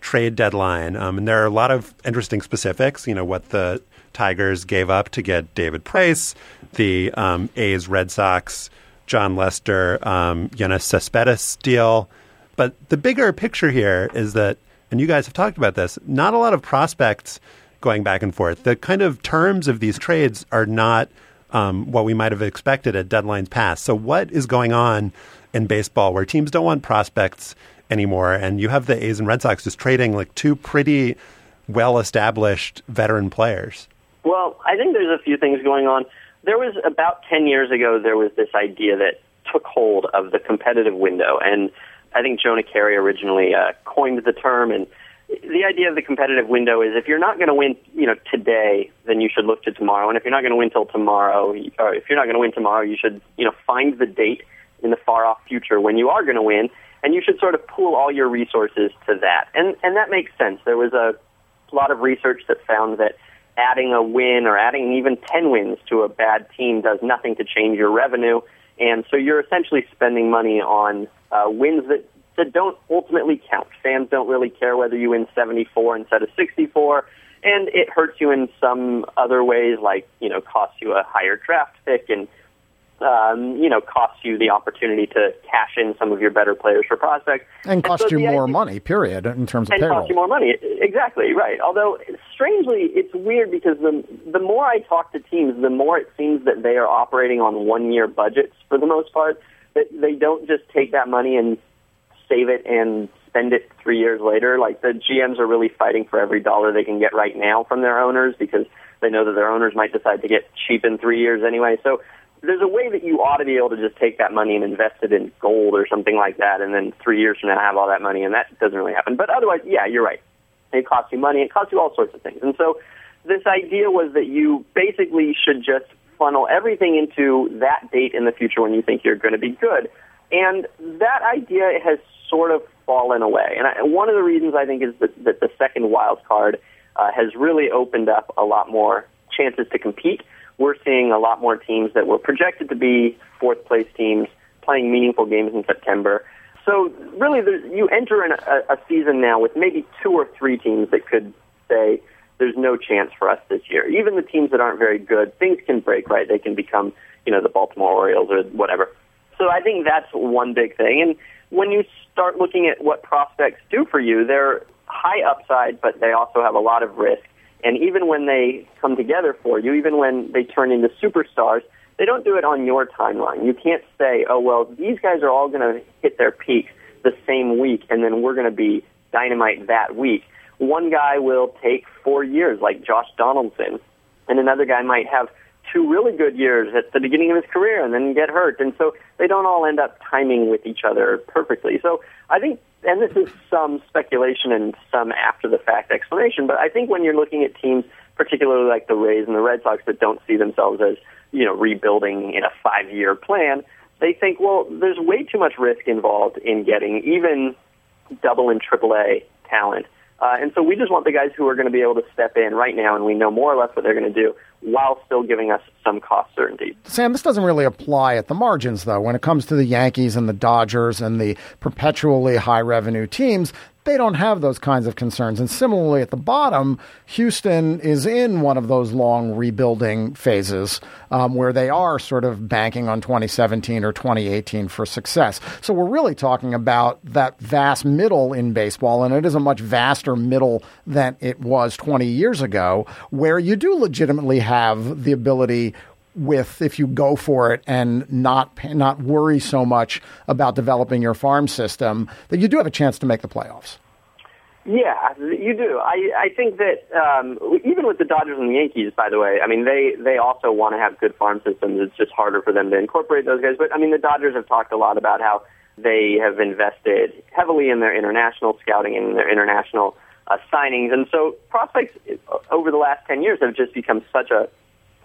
trade deadline, um, and there are a lot of interesting specifics. You know what the Tigers gave up to get David Price, the um, A's, Red Sox, Jon Lester, um, Yoenis Cespedes deal. But the bigger picture here is that, and you guys have talked about this, not a lot of prospects going back and forth. The kind of terms of these trades are not um, what we might have expected at deadlines past. So, what is going on in baseball where teams don't want prospects anymore, and you have the A's and Red Sox just trading like two pretty well established veteran players? Well, I think there's a few things going on. There was about 10 years ago, there was this idea that took hold of the competitive window. And I think Jonah Keri originally uh, coined the term. And the idea of the competitive window is if you're not going to win, you know, today, then you should look to tomorrow. And if you're not going to win till tomorrow, or if you're not going to win tomorrow, you should, you know, find the date in the far off future when you are going to win. And you should sort of pool all your resources to that. And, and that makes sense. There was a lot of research that found that adding a win or adding even 10 wins to a bad team does nothing to change your revenue. And so you're essentially spending money on uh, wins that, that don't ultimately count. Fans don't really care whether you win 74 instead of 64. And it hurts you in some other ways, like, you know, costs you a higher draft pick and um, you know, costs you the opportunity to cash in some of your better players for prospects. And cost so you more idea- money, period, in terms of and payroll. cost you more money. Exactly right. Although strangely, it's weird because the the more I talk to teams, the more it seems that they are operating on one year budgets for the most part. That they don't just take that money and save it and spend it three years later. Like the GMs are really fighting for every dollar they can get right now from their owners because they know that their owners might decide to get cheap in three years anyway. So there's a way that you ought to be able to just take that money and invest it in gold or something like that, and then three years from now have all that money, and that doesn't really happen. But otherwise, yeah, you're right. It costs you money. It costs you all sorts of things. And so this idea was that you basically should just funnel everything into that date in the future when you think you're going to be good. And that idea has sort of fallen away. And I, one of the reasons I think is that, that the second wild card uh, has really opened up a lot more chances to compete. We're seeing a lot more teams that were projected to be fourth place teams playing meaningful games in September. So really, you enter in a, a season now with maybe two or three teams that could say there's no chance for us this year. Even the teams that aren't very good, things can break, right? They can become, you know, the Baltimore Orioles or whatever. So I think that's one big thing. And when you start looking at what prospects do for you, they're high upside, but they also have a lot of risk. And even when they come together for you, even when they turn into superstars, they don't do it on your timeline. You can't say, oh, well, these guys are all going to hit their peaks the same week, and then we're going to be dynamite that week. One guy will take four years, like Josh Donaldson, and another guy might have two really good years at the beginning of his career and then get hurt. And so they don't all end up timing with each other perfectly. So I think, and this is some speculation and some after the fact explanation, but I think when you're looking at teams, particularly like the Rays and the Red Sox, that don't see themselves as you know, rebuilding in a five year plan, they think, well, there's way too much risk involved in getting even double and triple A talent. Uh, and so we just want the guys who are going to be able to step in right now, and we know more or less what they're going to do while still giving us some cost certainty. Sam, this doesn't really apply at the margins, though. When it comes to the Yankees and the Dodgers and the perpetually high revenue teams, they don't have those kinds of concerns. And similarly, at the bottom, Houston is in one of those long rebuilding phases um, where they are sort of banking on 2017 or 2018 for success. So we're really talking about that vast middle in baseball, and it is a much vaster middle than it was 20 years ago, where you do legitimately have the ability with if you go for it and not not worry so much about developing your farm system that you do have a chance to make the playoffs. Yeah, you do. I I think that um, even with the Dodgers and the Yankees, by the way, I mean they they also want to have good farm systems. It's just harder for them to incorporate those guys. But I mean the Dodgers have talked a lot about how they have invested heavily in their international scouting and their international uh, signings, and so prospects over the last ten years have just become such a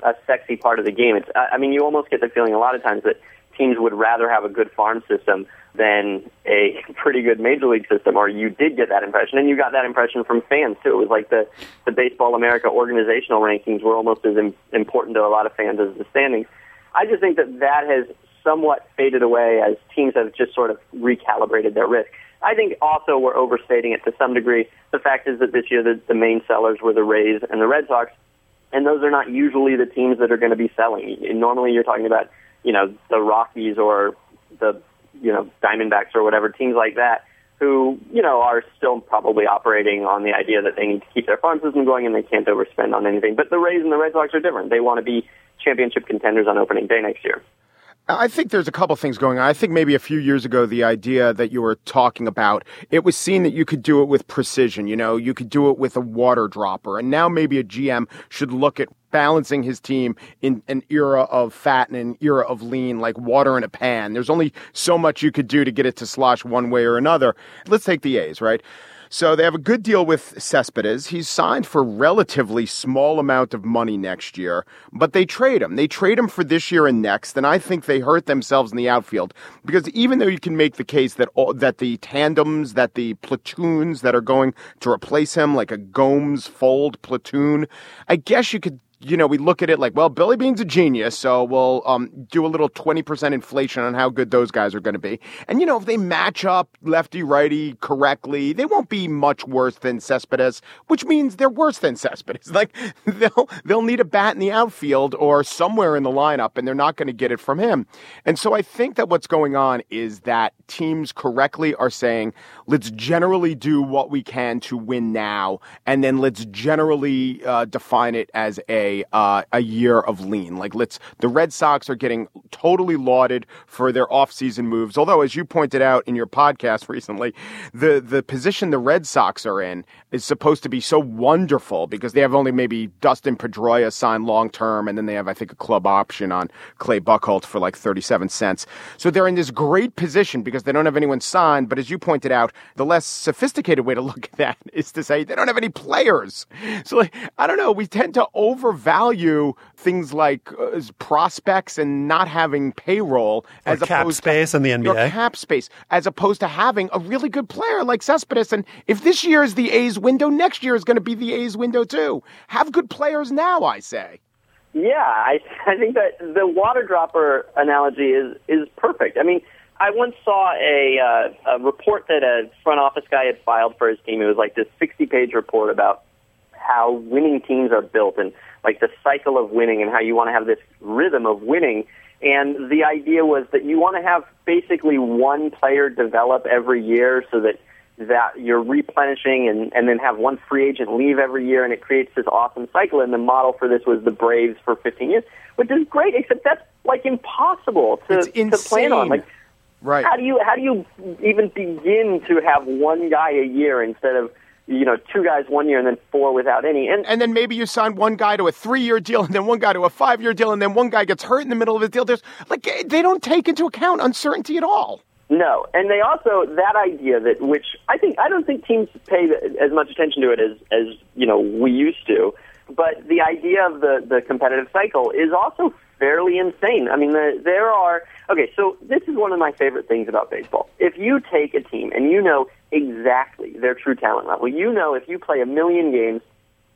a sexy part of the game. It's, I mean, you almost get the feeling a lot of times that teams would rather have a good farm system than a pretty good major league system, or you did get that impression, and you got that impression from fans too. It was like the the Baseball America organizational rankings were almost as Im- important to a lot of fans as the standings. I just think that that has somewhat faded away as teams have just sort of recalibrated their risk. I think also we're overstating it to some degree. The fact is that this year the, the main sellers were the Rays and the Red Sox, and those are not usually the teams that are going to be selling. Normally, you're talking about you know the Rockies or the you know Diamondbacks or whatever teams like that who you know are still probably operating on the idea that they need to keep their farm system going and they can't overspend on anything. But the Rays and the Red Sox are different. They want to be championship contenders on opening day next year. I think there's a couple things going on. I think maybe a few years ago, the idea that you were talking about, it was seen that you could do it with precision. You know, you could do it with a water dropper. And now maybe a GM should look at balancing his team in an era of fat and an era of lean, like water in a pan. There's only so much you could do to get it to slosh one way or another. Let's take the A's, right? So they have a good deal with Cespedes. He's signed for relatively small amount of money next year, but they trade him. They trade him for this year and next, and I think they hurt themselves in the outfield because even though you can make the case that all, that the tandems, that the platoons that are going to replace him, like a Gomes Fuld platoon, I guess you could you know, we look at it like, well, Billy Beane's a genius, so we'll um, do a little 20% inflation on how good those guys are going to be. And, you know, if they match up lefty righty correctly, they won't be much worse than Cespedes, which means they're worse than Cespedes. Like, they'll, they'll need a bat in the outfield or somewhere in the lineup, and they're not going to get it from him. And so I think that what's going on is that teams correctly are saying, let's generally do what we can to win now, and then let's generally uh, define it as a a uh, a year of lean. Like let's the Red Sox are getting totally lauded for their offseason moves. Although, as you pointed out in your podcast recently, the the position the Red Sox are in is supposed to be so wonderful because they have only maybe Dustin Pedroia signed long term, and then they have I think a club option on Clay Buchholz for like thirty seven cents. So they're in this great position because they don't have anyone signed. But as you pointed out, the less sophisticated way to look at that is to say they don't have any players. So like, I don't know. We tend to over value things like uh, prospects and not having payroll Or as cap opposed space in the NBA. cap space as opposed to having a really good player like Cespedes. And if this year is the A's window, next year is going to be the A's window too. Have good players now, I say. Yeah, I I think that the water dropper analogy is is perfect. I mean, I once saw a uh, a report that a front office guy had filed for his team. It was like this 60 page report about how winning teams are built and like the cycle of winning and how you want to have this rhythm of winning. And the idea was that you want to have basically one player develop every year so that that you're replenishing and, and then have one free agent leave every year and it creates this awesome cycle. And the model for this was the Braves for 15 years, which is great, except that's like impossible to, to plan on. Like, Right. how do you how do you even begin to have one guy a year instead of you know two guys one year and then four without any? And and then maybe you sign one guy to a three-year deal, and then one guy to a five-year deal, and then one guy gets hurt in the middle of his deal. There's like eh, they don't take into account uncertainty at all. No, and they also that idea that which I think I don't think teams pay as much attention to it as as you know we used to, but the idea of the the competitive cycle is also fairly insane. I mean, the, there are okay. So this is one of my favorite things about baseball. If you take a team and you know exactly their true talent level, you know if you play a million games,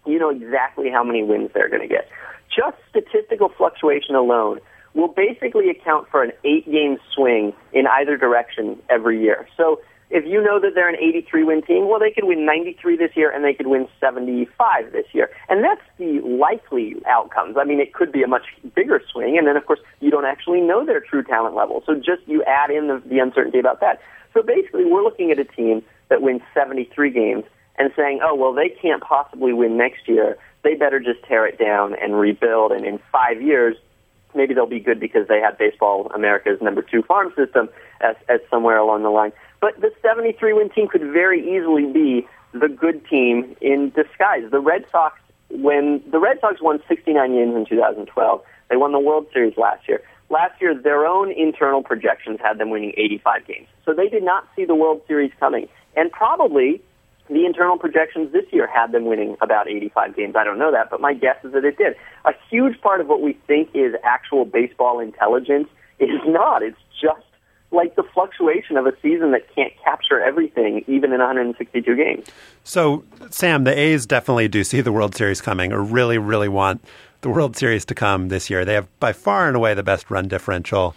you know exactly how many wins they're going to get. Just statistical fluctuation alone will basically account for an eight game swing in either direction every year. So if you know that they're an 83 win team, well, they could win 93 this year and they could win 75 this year. And that's the likely outcomes. I mean, it could be a much bigger swing. And then, of course, you don't actually know their true talent level. So just you add in the, the uncertainty about that. So basically, we're looking at a team that wins 73 games and saying, oh, well, they can't possibly win next year. They better just tear it down and rebuild. And in five years, maybe they'll be good because they had Baseball America's number two farm system as, as somewhere along the line. But the 73 win team could very easily be the good team in disguise. The Red Sox, when the Red Sox won 69 games in 2012, they won the World Series last year. Last year, their own internal projections had them winning 85 games. So they did not see the World Series coming. And probably the internal projections this year had them winning about 85 games. I don't know that, but my guess is that it did. A huge part of what we think is actual baseball intelligence is not. It's just like the fluctuation of a season that can't capture everything, even in 162 games. So, Sam, the A's definitely do see the World Series coming, or really, really want the World Series to come this year. They have by far and away the best run differential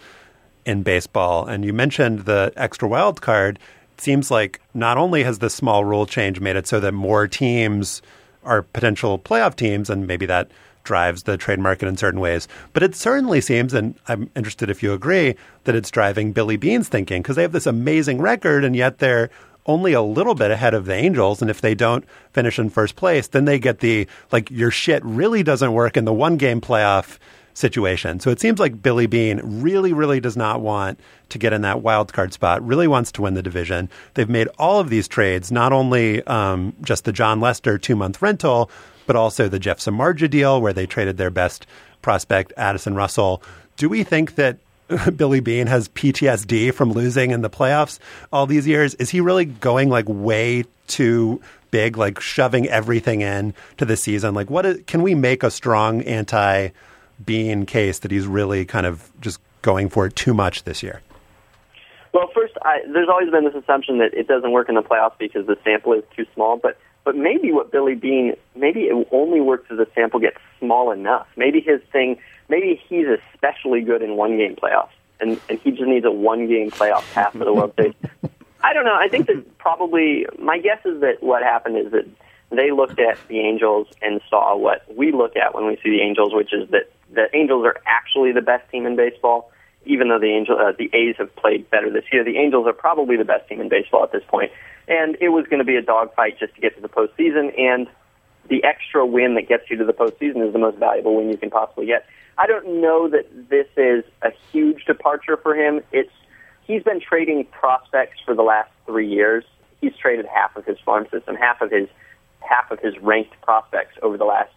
in baseball. And you mentioned the extra wild card. It seems like not only has this small rule change made it so that more teams are potential playoff teams, and maybe that drives the trade market in certain ways, but it certainly seems, and I'm interested if you agree, that it's driving Billy Beane's thinking because they have this amazing record, and yet they're only a little bit ahead of the Angels. And if they don't finish in first place, then they get the like your shit really doesn't work in the one game playoff situation. So it seems like Billy Beane really, really does not want to get in that wild card spot, really wants to win the division. They've made all of these trades, not only um, just the Jon Lester two month rental, but also the Jeff Samardzija deal where they traded their best prospect, Addison Russell. Do we think that Billy Beane has PTSD from losing in the playoffs all these years? Is he really going like way too big, like shoving everything in to the season? Like, what is, can we make a strong anti Beane case that he's really kind of just going for it too much this year? Well, first, I, there's always been this assumption that it doesn't work in the playoffs because the sample is too small. But but maybe what Billy Beane, maybe it only works if the sample gets small enough. Maybe his thing, maybe he's especially good in one game playoffs, and and he just needs a one game playoff path for the World Series. I don't know. I think that probably my guess is that what happened is that they looked at the Angels and saw what we look at when we see the Angels, which is that the Angels are actually the best team in baseball. Even though the Angel, uh, the A's have played better this year, the Angels are probably the best team in baseball at this point. And it was going to be a dogfight just to get to the postseason. And the extra win that gets you to the postseason is the most valuable win you can possibly get. I don't know that this is a huge departure for him. It's he's been trading prospects for the last three years. He's traded half of his farm system, half of his half of his ranked prospects over the last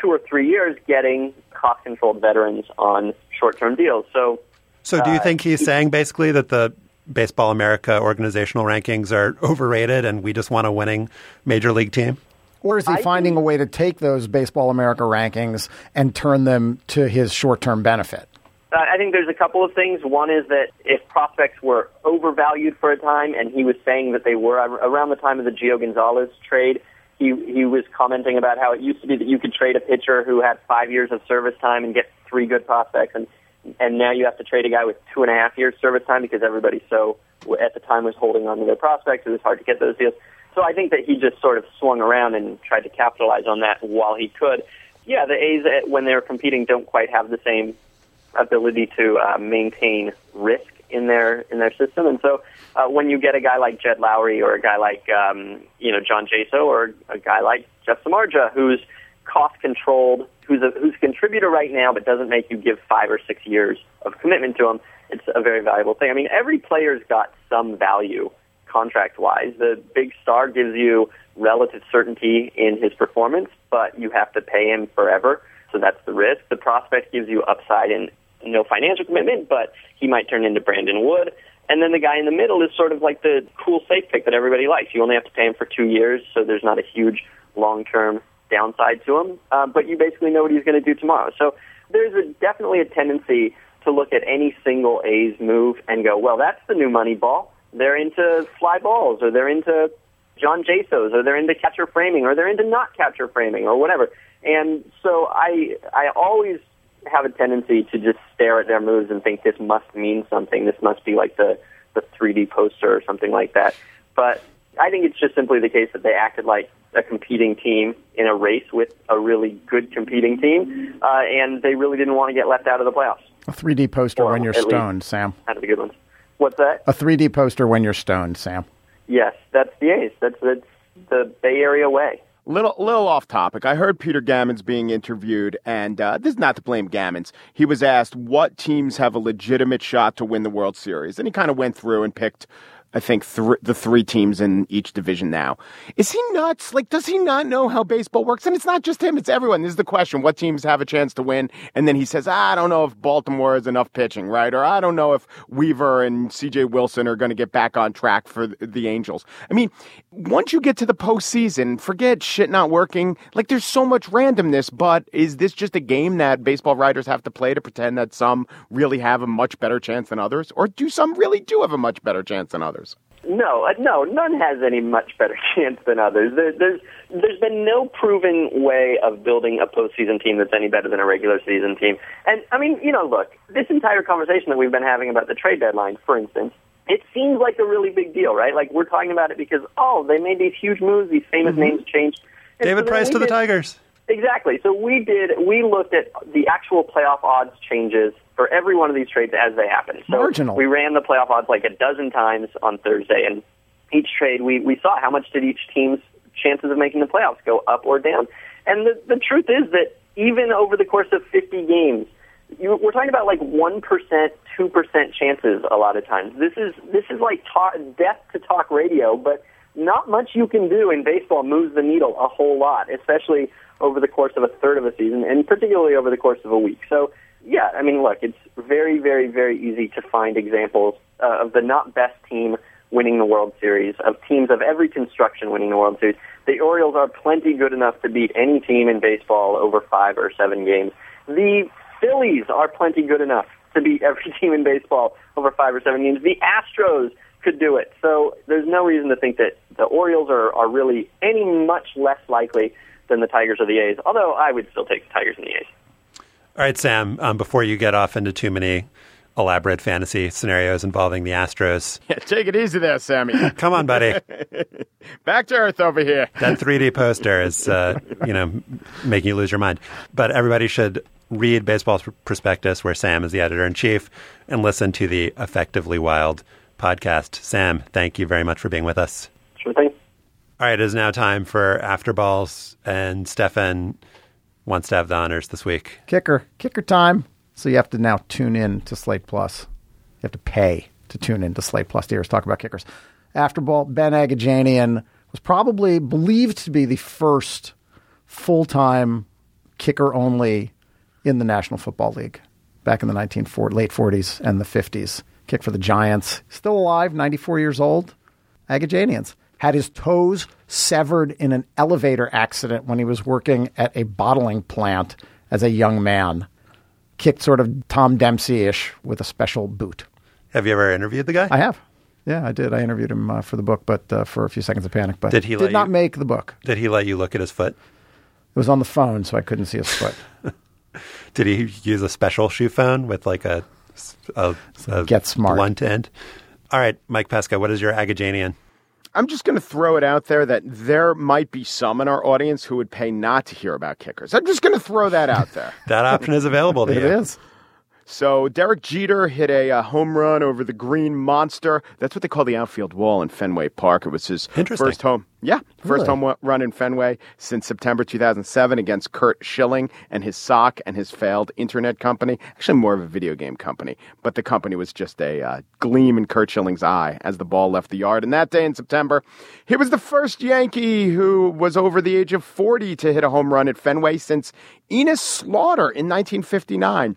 two or three years, getting cost controlled veterans on short term deals. So So do you Uh, think he's saying basically that the Baseball America organizational rankings are overrated and we just want a winning major league team? Or is he I finding think- a way to take those Baseball America rankings and turn them to his short term benefit? Uh, I think there's a couple of things. One is that if prospects were overvalued for a time, and he was saying that they were around the time of the Gio Gonzalez trade, he he was commenting about how it used to be that you could trade a pitcher who had five years of service time and get three good prospects, and and now you have to trade a guy with two and a half years service time because everybody so at the time was holding on to their prospects. It was hard to get those deals. So I think that he just sort of swung around and tried to capitalize on that while he could. Yeah, the A's uh, when they're competing don't quite have the same ability to uh, maintain risk in their in their system. And so uh, when you get a guy like Jed Lowrie or a guy like um, you know John Jaso or a guy like Jeff Samardzija who's cost controlled, who's a who's a contributor right now, but doesn't make you give five or six years of commitment to him, it's a very valuable thing. I mean, every player's got some value contract wise. The big star gives you relative certainty in his performance, but you have to pay him forever. So that's the risk. The prospect gives you upside and no financial commitment, but he might turn into Brandon Wood. And then the guy in the middle is sort of like the cool safe pick that everybody likes. You only have to pay him for two years, so there's not a huge long term downside to him. Uh, but you basically know what he's going to do tomorrow. So there's a, definitely a tendency to look at any single A's move and go, well, that's the new money ball. They're into fly balls, or they're into John Jasos, or they're into catcher framing, or they're into not catcher framing, or whatever. And so I I always have a tendency to just stare at their moves and think this must mean something. This must be like the the 3D poster or something like that. But I think it's just simply the case that they acted like a competing team in a race with a really good competing team, uh, and they really didn't want to get left out of the playoffs. A 3D poster Well, when you're at least- stoned, Sam. Out of the good ones. What's that? A 3D poster when you're stoned, Sam. Yes, that's the A's. That's, that's the Bay Area way. Little, little off topic. I heard Peter Gammons being interviewed, and uh, this is not to blame Gammons. He was asked what teams have a legitimate shot to win the World Series, and he kind of went through and picked, I think, thr the three teams in each division now. Is he nuts? Like, does he not know how baseball works? And it's not just him; it's everyone. This is the question: What teams have a chance to win? And then he says, ah, "I don't know if Baltimore has enough pitching, right? Or I don't know if Weaver and C.J. Wilson are going to get back on track for the Angels." I mean, once you get to the postseason, forget shit not working. Like, there's so much randomness, but is this just a game that baseball writers have to play to pretend that some really have a much better chance than others? Or do some really do have a much better chance than others? No, uh, no, none has any much better chance than others. There, there's there's been no proven way of building a postseason team that's any better than a regular season team. And I mean, you know, look, this entire conversation that we've been having about the trade deadline, for instance, it seems like a really big deal, right? Like we're talking about it because oh, they made these huge moves, these famous names changed. And David so Price to the Tigers. Exactly. So we did. We looked at the actual playoff odds changes for every one of these trades as they happened. So Marginal. we ran the playoff odds like a dozen times on Thursday, and each trade we we saw how much did each team's chances of making the playoffs go up or down. And the the truth is that even over the course of 50 games, you, we're talking about like one percent, two percent chances a lot of times. This is this is like talk, death to talk radio, but not much you can do in baseball moves the needle a whole lot, especially over the course of a third of a season, and particularly over the course of a week. So, yeah, I mean, look, it's very, very, very easy to find examples uh, of the not best team winning the World Series, of teams of every construction winning the World Series. The Orioles are plenty good enough to beat any team in baseball over five or seven games. The Phillies are plenty good enough to beat every team in baseball over five or seven games. The Astros could do it. So there's no reason to think that the Orioles are, are really any much less likely than the Tigers or the A's, although I would still take the Tigers and the A's. All right, Sam, um, before you get off into too many elaborate fantasy scenarios involving the Astros, Yeah, take it easy there, Sammy. come on, buddy. Back to earth over here. that 3D poster is, uh, you know, making you lose your mind. But everybody should read Baseball Prospectus, where Sam is the editor in chief, and listen to the Effectively Wild podcast. Sam, thank you very much for being with us. Sure thing. All right, it is now time for After Balls, and Stefan wants to have the honors this week. Kicker, kicker time. So you have to now tune in to Slate Plus. You have to pay to tune in to Slate Plus to hear us talk about kickers. After ball, Ben Agajanian was probably believed to be the first full time kicker only in the National Football League back in the 1940, late 40s and the 50s. Kick for the Giants. Still alive, 94 years old. Agajanians. Had his toes severed in an elevator accident when he was working at a bottling plant as a young man. Kicked sort of Tom Dempsey ish with a special boot. Have you ever interviewed the guy? I have. Yeah, I did. I interviewed him uh, for the book, but uh, for a few seconds of panic. But Did he did not you- make the book. Did he let you look at his foot? It was on the phone, so I couldn't see his foot. Did he use a special shoe phone with like a, a, a Get smart. blunt end? All right, Mike Pesca, what is your Agajanian? I'm just going to throw it out there that there might be some in our audience who would pay not to hear about kickers. I'm just going to throw that out there. That option is available to it you. is. So Derek Jeter hit a, uh home run over the Green Monster. That's what they call the outfield wall in Fenway Park. It was his first home. Yeah, first Really? home run in Fenway since September 2007 against Curt Schilling and his sock and his failed internet company. Actually, more of a video game company, but the company was just a uh, gleam in Curt Schilling's eye as the ball left the yard. And that day in September, he was the first Yankee who was over the age of 40 to hit a home run at Fenway since Enos Slaughter in 1959.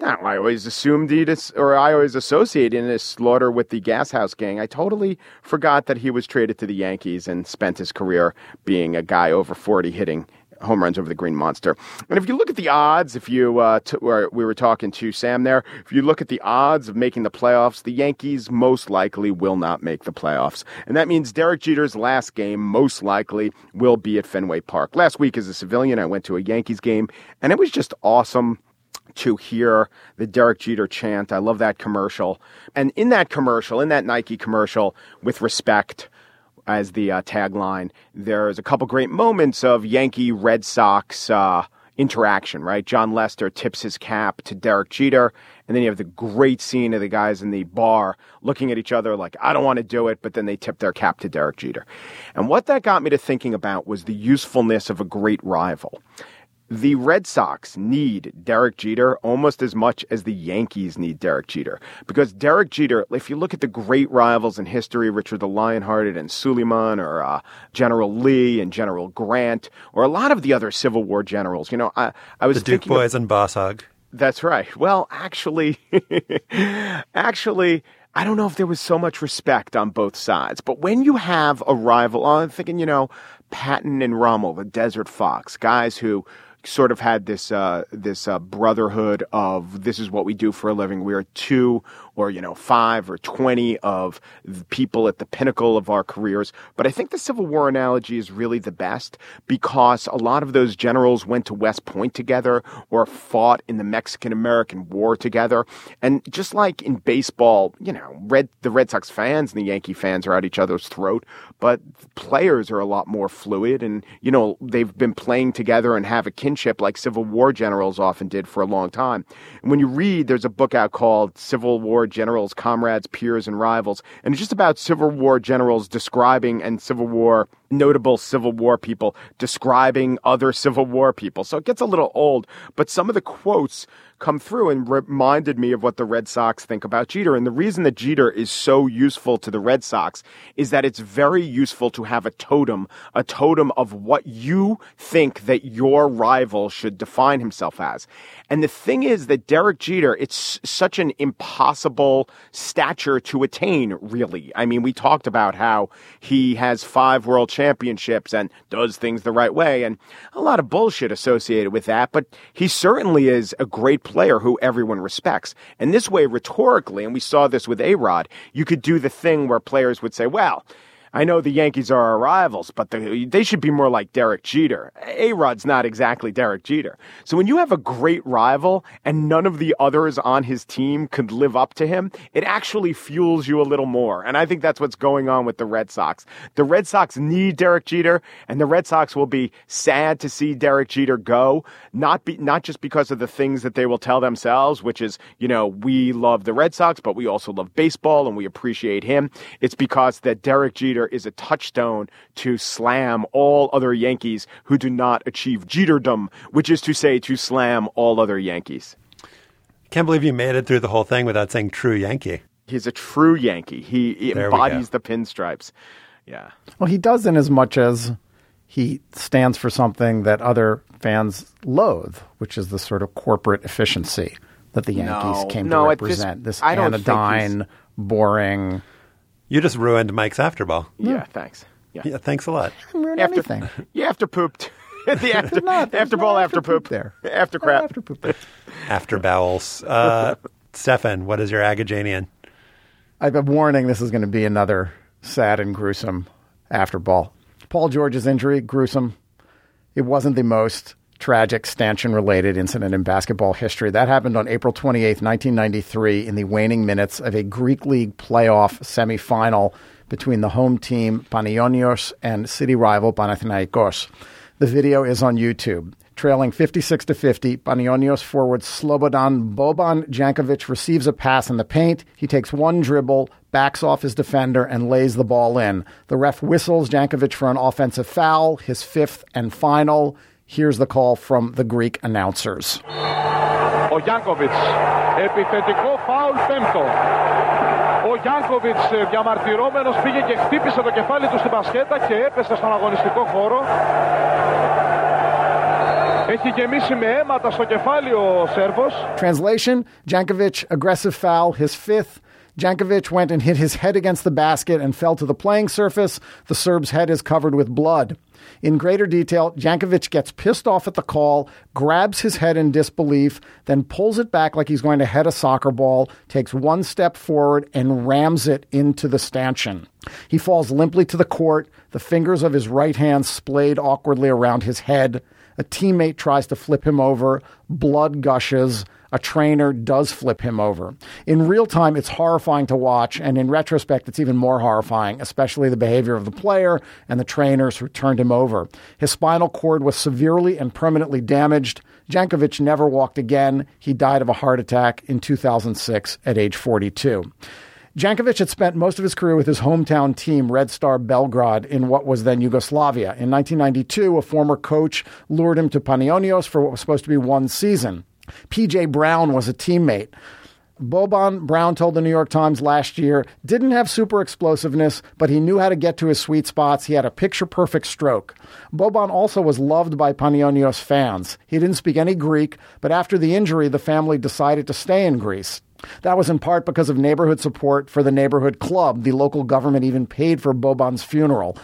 Now, I always assumed he or I always associated his Slaughter with the Gas House Gang. I totally forgot that he was traded to the Yankees and spent his career being a guy over 40 hitting home runs over the Green Monster. And if you look at the odds, if you uh, t- we were talking to Sam there, if you look at the odds of making the playoffs, the Yankees most likely will not make the playoffs, and that means Derek Jeter's last game most likely will be at Fenway Park. Last week, as a civilian, I went to a Yankees game, and it was just awesome to hear the Derek Jeter chant. I love that commercial. And in that commercial, in that Nike commercial, with respect as the uh, tagline, there's a couple great moments of Yankee Red Sox uh, interaction, right? Jon Lester tips his cap to Derek Jeter, and then you have the great scene of the guys in the bar looking at each other like, I don't want to do it, but then they tip their cap to Derek Jeter. And what that got me to thinking about was the usefulness of a great rival. The Red Sox need Derek Jeter almost as much as the Yankees need Derek Jeter. Because Derek Jeter, if you look at the great rivals in history, Richard the Lionhearted and Suleiman, or uh, General Lee and General Grant, or a lot of the other Civil War generals, you know, I, I was The Duke thinking of- Boys and Boss Hog. that's right. Well, actually, actually, I don't know if there was so much respect on both sides. But when you have a rival, I'm thinking, you know, Patton and Rommel, the Desert Fox, guys who sort of had this uh, this uh, brotherhood of this is what we do for a living. We are two or you know five or twenty of the people at the pinnacle of our careers. But I think the Civil War analogy is really the best because a lot of those generals went to West Point together or fought in the Mexican American War together. And just like in baseball, you know, Red the Red Sox fans and the Yankee fans are at each other's throat, but players are a lot more fluid and you know they've been playing together and have a kinship like Civil War generals often did for a long time. And when you read, there's a book out called Civil War Generals, Comrades, Peers, and Rivals, and it's just about Civil War generals describing and Civil War notable Civil War people describing other Civil War people. So it gets a little old, but some of the quotes come through and reminded me of what the Red Sox think about Jeter. And the reason that Jeter is so useful to the Red Sox is that it's very useful to have a totem, a totem of what you think that your rival should define himself as. And the thing is that Derek Jeter, it's such an impossible stature to attain, really. I mean, we talked about how he has five world championships and does things the right way, and a lot of bullshit associated with that, but he certainly is a great player who everyone respects. And this way, rhetorically, and we saw this with A Rod, you could do the thing where players would say, well, I know the Yankees are our rivals, but the, they should be more like Derek Jeter. A Rod's not exactly Derek Jeter. So when you have a great rival and none of the others on his team could live up to him, it actually fuels you a little more. And I think that's what's going on with the Red Sox. The Red Sox need Derek Jeter, and the Red Sox will be sad to see Derek Jeter go, not be, not just because of the things that they will tell themselves, which is, you know, we love the Red Sox, but we also love baseball and we appreciate him. It's because that Derek Jeter is a touchstone to slam all other Yankees who do not achieve Jeterdom, which is to say, to slam all other Yankees. Can't believe you made it through the whole thing without saying true Yankee. He's a true Yankee. He, he embodies the pinstripes. Yeah. Well, he does in as much as he stands for something that other fans loathe, which is the sort of corporate efficiency that the Yankees No, came no, to at this- represent. this I don't think he's- anodyne, boring. You just ruined Mike's afterball. Yeah, thanks. Yeah, thanks a lot. Ruin After, anything. you after pooped. the after, not- there's after no ball, after after poop. poop there. After crap. After poop there. After bowels. Uh, Stefan, what is your Agajanian? I've been warning this is going to be another sad and gruesome after ball. Paul George's injury, gruesome. It wasn't the most tragic stanchion related incident in basketball history. That happened on April 28th, 1993, in the waning minutes of a Greek League playoff semifinal between the home team Panionios and city rival Panathinaikos. The video is on YouTube. Trailing 56 to 50, Panionios forward Slobodan Boban Jankovic receives a pass in the paint. He takes one dribble, backs off his defender, and lays the ball in. The ref whistles Jankovic for an offensive foul, his fifth and final. Here's the call from the Greek announcers. Ο Γιάνκοβιτς, επιθετικό φάουλ πέμπτο. Ο Γιάνκοβιτς ε, διαμαρτυρόμενος πήγε και χτύπησε το κεφάλι του στην μπασκέτα και έπεσε στον αγωνιστικό χώρο. Έχει γεμίσει με αίματα στο κεφάλι ο Σέρβος. Translation Jankovic, aggressive foul, his fifth. Jankovic went and hit his head against the basket and fell to the playing surface. The Serb's head is covered with blood. In greater detail, Jankovic gets pissed off at the call, grabs his head in disbelief, then pulls it back like he's going to head a soccer ball, takes one step forward, and rams it into the stanchion. He falls limply to the court, the fingers of his right hand splayed awkwardly around his head. A teammate tries to flip him over, blood gushes. A trainer does flip him over. In real time, it's horrifying to watch, and in retrospect, it's even more horrifying, especially the behavior of the player and the trainers who turned him over. His spinal cord was severely and permanently damaged. Jankovic never walked again. He died of a heart attack in 2006 at age 42. Jankovic had spent most of his career with his hometown team, Red Star Belgrade, in what was then Yugoslavia. In 1992, a former coach lured him to Panionios for what was supposed to be one season. PJ Brown was a teammate. Boban Brown told the New York Times last year didn't have super explosiveness, but he knew how to get to his sweet spots. He had a picture perfect stroke. Boban also was loved by Panionios fans. He didn't speak any Greek, but after the injury, the family decided to stay in Greece. That was in part because of neighborhood support for the neighborhood club. The local government even paid for Boban's funeral.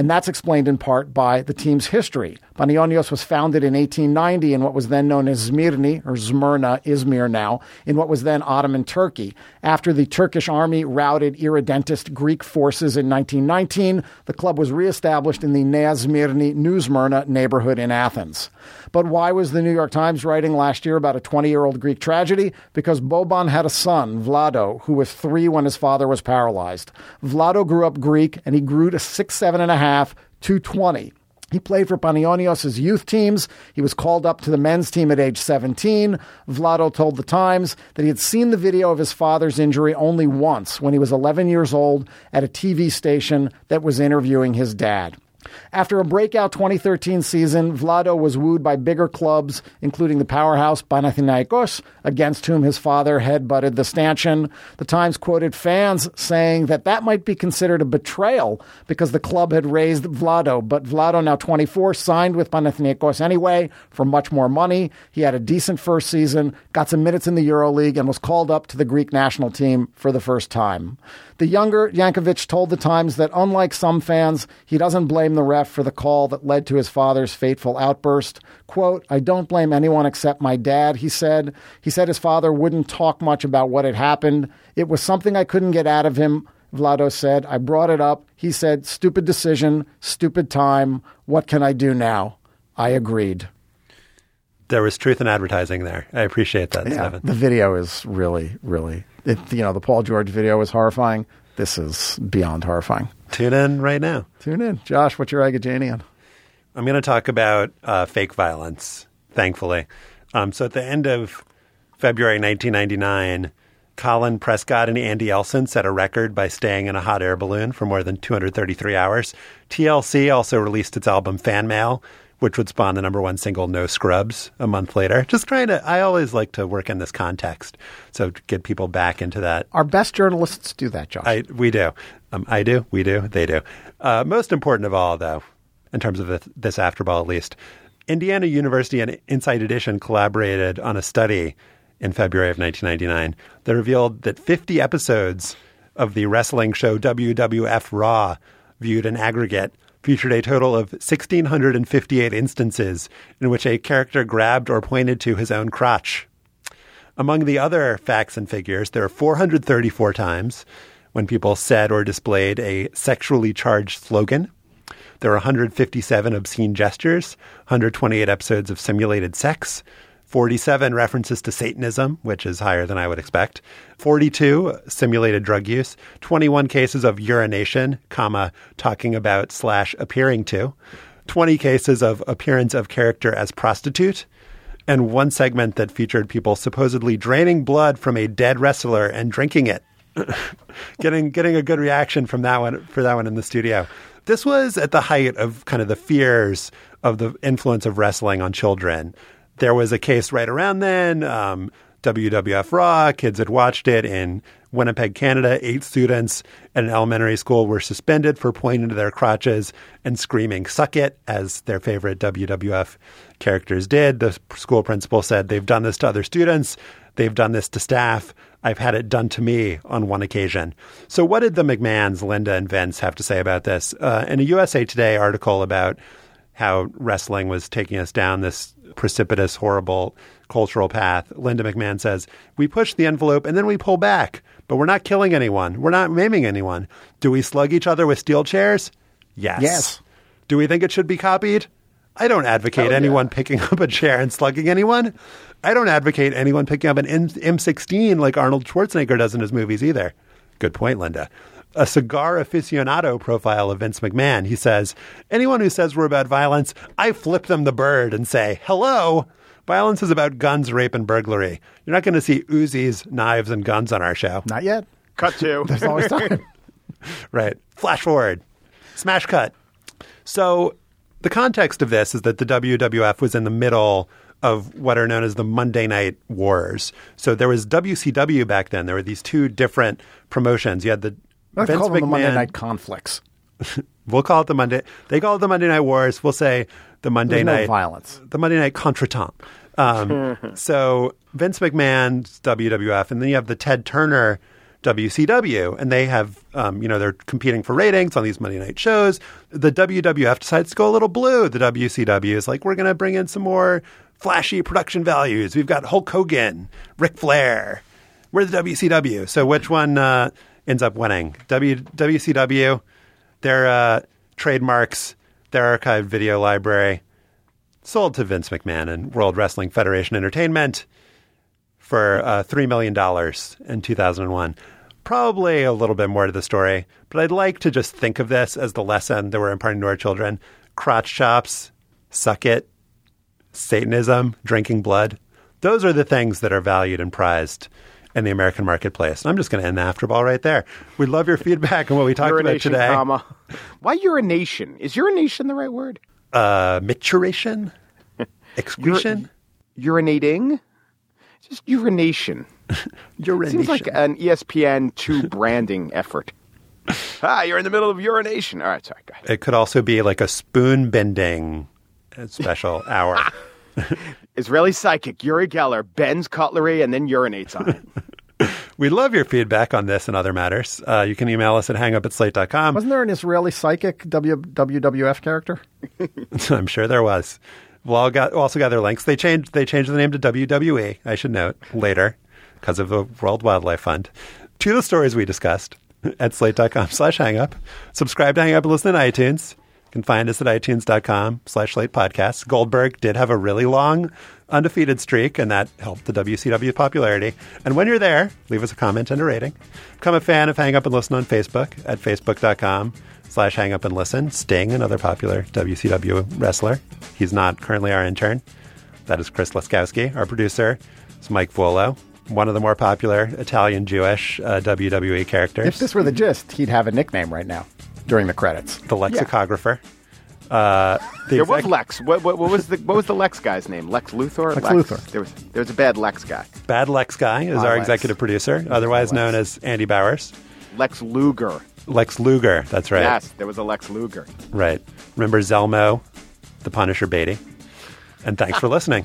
And that's explained in part by the team's history. Panionios was founded in 1890 in what was then known as Zmirni, or Smyrna, Izmir now, in what was then Ottoman Turkey. After the Turkish army routed irredentist Greek forces in 1919, the club was reestablished in the Nea Smyrna neighborhood in Athens. But why was the New York Times writing last year about a 20 year old Greek tragedy? Because Boban had a son, Vlado, who was three when his father was paralyzed. Vlado grew up Greek and he grew to six, seven and a half, 220. He played for Panionios' youth teams. He was called up to the men's team at age 17. Vlado told the Times that he had seen the video of his father's injury only once when he was 11 years old at a TV station that was interviewing his dad. After a breakout 2013 season, Vlado was wooed by bigger clubs, including the powerhouse Panathinaikos, against whom his father headbutted the stanchion. The Times quoted fans saying that that might be considered a betrayal because the club had raised Vlado, but Vlado, now 24, signed with Panathinaikos anyway for much more money. He had a decent first season, got some minutes in the EuroLeague, and was called up to the Greek national team for the first time. The younger Jankovic told the Times that unlike some fans, he doesn't blame the for the call that led to his father's fateful outburst. Quote, I don't blame anyone except my dad, he said. He said his father wouldn't talk much about what had happened. It was something I couldn't get out of him. Vlado said, I brought it up. He said, stupid decision, stupid time. What can I do now? I agreed. There was truth in advertising there. I appreciate that, Yeah, Stefan. the video is really, really, it, you know, the Paul George video was horrifying. This is beyond horrifying. Tune in right now. Tune in. Josh, what's your Agajanian? I'm going to talk about uh, fake violence, thankfully. Um, so at the end of February 1999, Colin Prescott and Andy Elson set a record by staying in a hot air balloon for more than 233 hours. TLC also released its album Fan Mail, which would spawn the number one single No Scrubs a month later. Just trying to, I always like to work in this context. So to get people back into that Our best journalists do that, Josh. I we do. Um, I do. We do. They do. Uh, most important of all, though, in terms of this, this after ball at least, Indiana University and Inside Edition collaborated on a study in February of 1999 that revealed that 50 episodes of the wrestling show WWF Raw viewed in aggregate, featured a total of 1,658 instances in which a character grabbed or pointed to his own crotch. Among the other facts and figures, there are 434 times when people said or displayed a sexually charged slogan. There are 157 obscene gestures, 128 episodes of simulated sex, 47 references to Satanism, which is higher than I would expect, 42 simulated drug use, 21 cases of urination, comma, talking about slash appearing to, 20 cases of appearance of character as prostitute, and one segment that featured people supposedly draining blood from a dead wrestler and drinking it. getting getting a good reaction from that one for that one in the studio. This was at the height of kind of the fears of the influence of wrestling on children. There was a case right around then. Um, WWF Raw, kids had watched it in Winnipeg, Canada. Eight students at an elementary school were suspended for pointing to their crotches and screaming, suck it, as their favorite WWF characters did. The school principal said, they've done this to other students. They've done this to staff. I've had it done to me on one occasion. So, what did the McMahons, Linda and Vince, have to say about this? Uh, in a USA Today article about how wrestling was taking us down this precipitous, horrible cultural path, Linda McMahon says, We push the envelope and then we pull back, but we're not killing anyone. We're not maiming anyone. Do we slug each other with steel chairs? Yes. Yes. Do we think it should be copied? I don't advocate Oh, yeah. anyone picking up a chair and slugging anyone. I don't advocate anyone picking up an M- M16 like Arnold Schwarzenegger does in his movies either. Good point, Linda. A cigar aficionado profile of Vince McMahon. He says, Anyone who says we're about violence, I flip them the bird and say, Hello. Violence is about guns, rape, and burglary. You're not going to see Uzis, knives, and guns on our show. Not yet. Cut to. There's always time. Right. Flash forward. Smash cut. So the context of this is that the WWF was in the middle of what are known as the Monday Night Wars. So there was WCW back then. There were these two different promotions. You had the I Vince call them the Monday McMahon- Night Conflicts. We'll call it the Monday. They call it the Monday Night Wars. We'll say the Monday There's no Night violence. The Monday Night Contretemps. Um, so Vince McMahon's WWF, and then you have the Ted Turner WCW, and they have, um, you know, they're competing for ratings on these Monday night shows. The WWF decides to go a little blue. The WCW is like, we're going to bring in some more flashy production values. We've got Hulk Hogan, Ric Flair. We're the WCW. So which one uh, ends up winning? W WCW, their uh, trademarks, their archived video library, sold to Vince McMahon and World Wrestling Federation Entertainment for uh, $3 million in 2001. Probably a little bit more to the story, but I'd like to just think of this as the lesson that we're imparting to our children. Crotch chops, suck it, Satanism, drinking blood. Those are the things that are valued and prized in the American marketplace. And I'm just going to end the afterball right there. We'd love your feedback on what we talked about urination, today. comma. Why urination? Is urination the right word? Uh, micturition? Excretion? Urinating? Just urination. Urination. Seems like an ESPN two branding effort. Ah, you're in the middle of urination. All right, sorry, go ahead. It could also be like a spoon bending special hour. Israeli psychic Uri Geller bends cutlery and then urinates on it. we love your feedback on this and other matters. Uh, you can email us at hangup at slate.com. Wasn't there an Israeli psychic WWF character? I'm sure there was. We'll got, also got their links. They changed they changed the name to WWE, I should note, later because of the World Wildlife Fund. To the stories we discussed at slate.com slash hangup. Subscribe to Hang Up and listen on iTunes. You can find us at itunes.com slash slate podcasts. Goldberg did have a really long undefeated streak, and that helped the WCW popularity. And when you're there, leave us a comment and a rating. Become a fan of Hang Up and Listen on Facebook at facebook.com slash hang up and listen. Sting, another popular WCW wrestler. He's not currently our intern. That is Chris Laskowski. Our producer is Mike Vuolo, one of the more popular Italian Jewish uh, WWE characters. If this were the gist, he'd have a nickname right now during the credits. the lexicographer. Uh, the There was Lex. What, what, what was the what was the Lex guy's name? Lex Luthor. Lex Luthor. There was there was a bad Lex guy. Bad Lex Guy is Ah, our Lex. executive producer, otherwise known as Andy Bowers. Lex Luger. Lex Luger, that's right. Yes, there was a Lex Luger. Right. Remember Zelmo, the Punisher Beaty. And thanks for listening.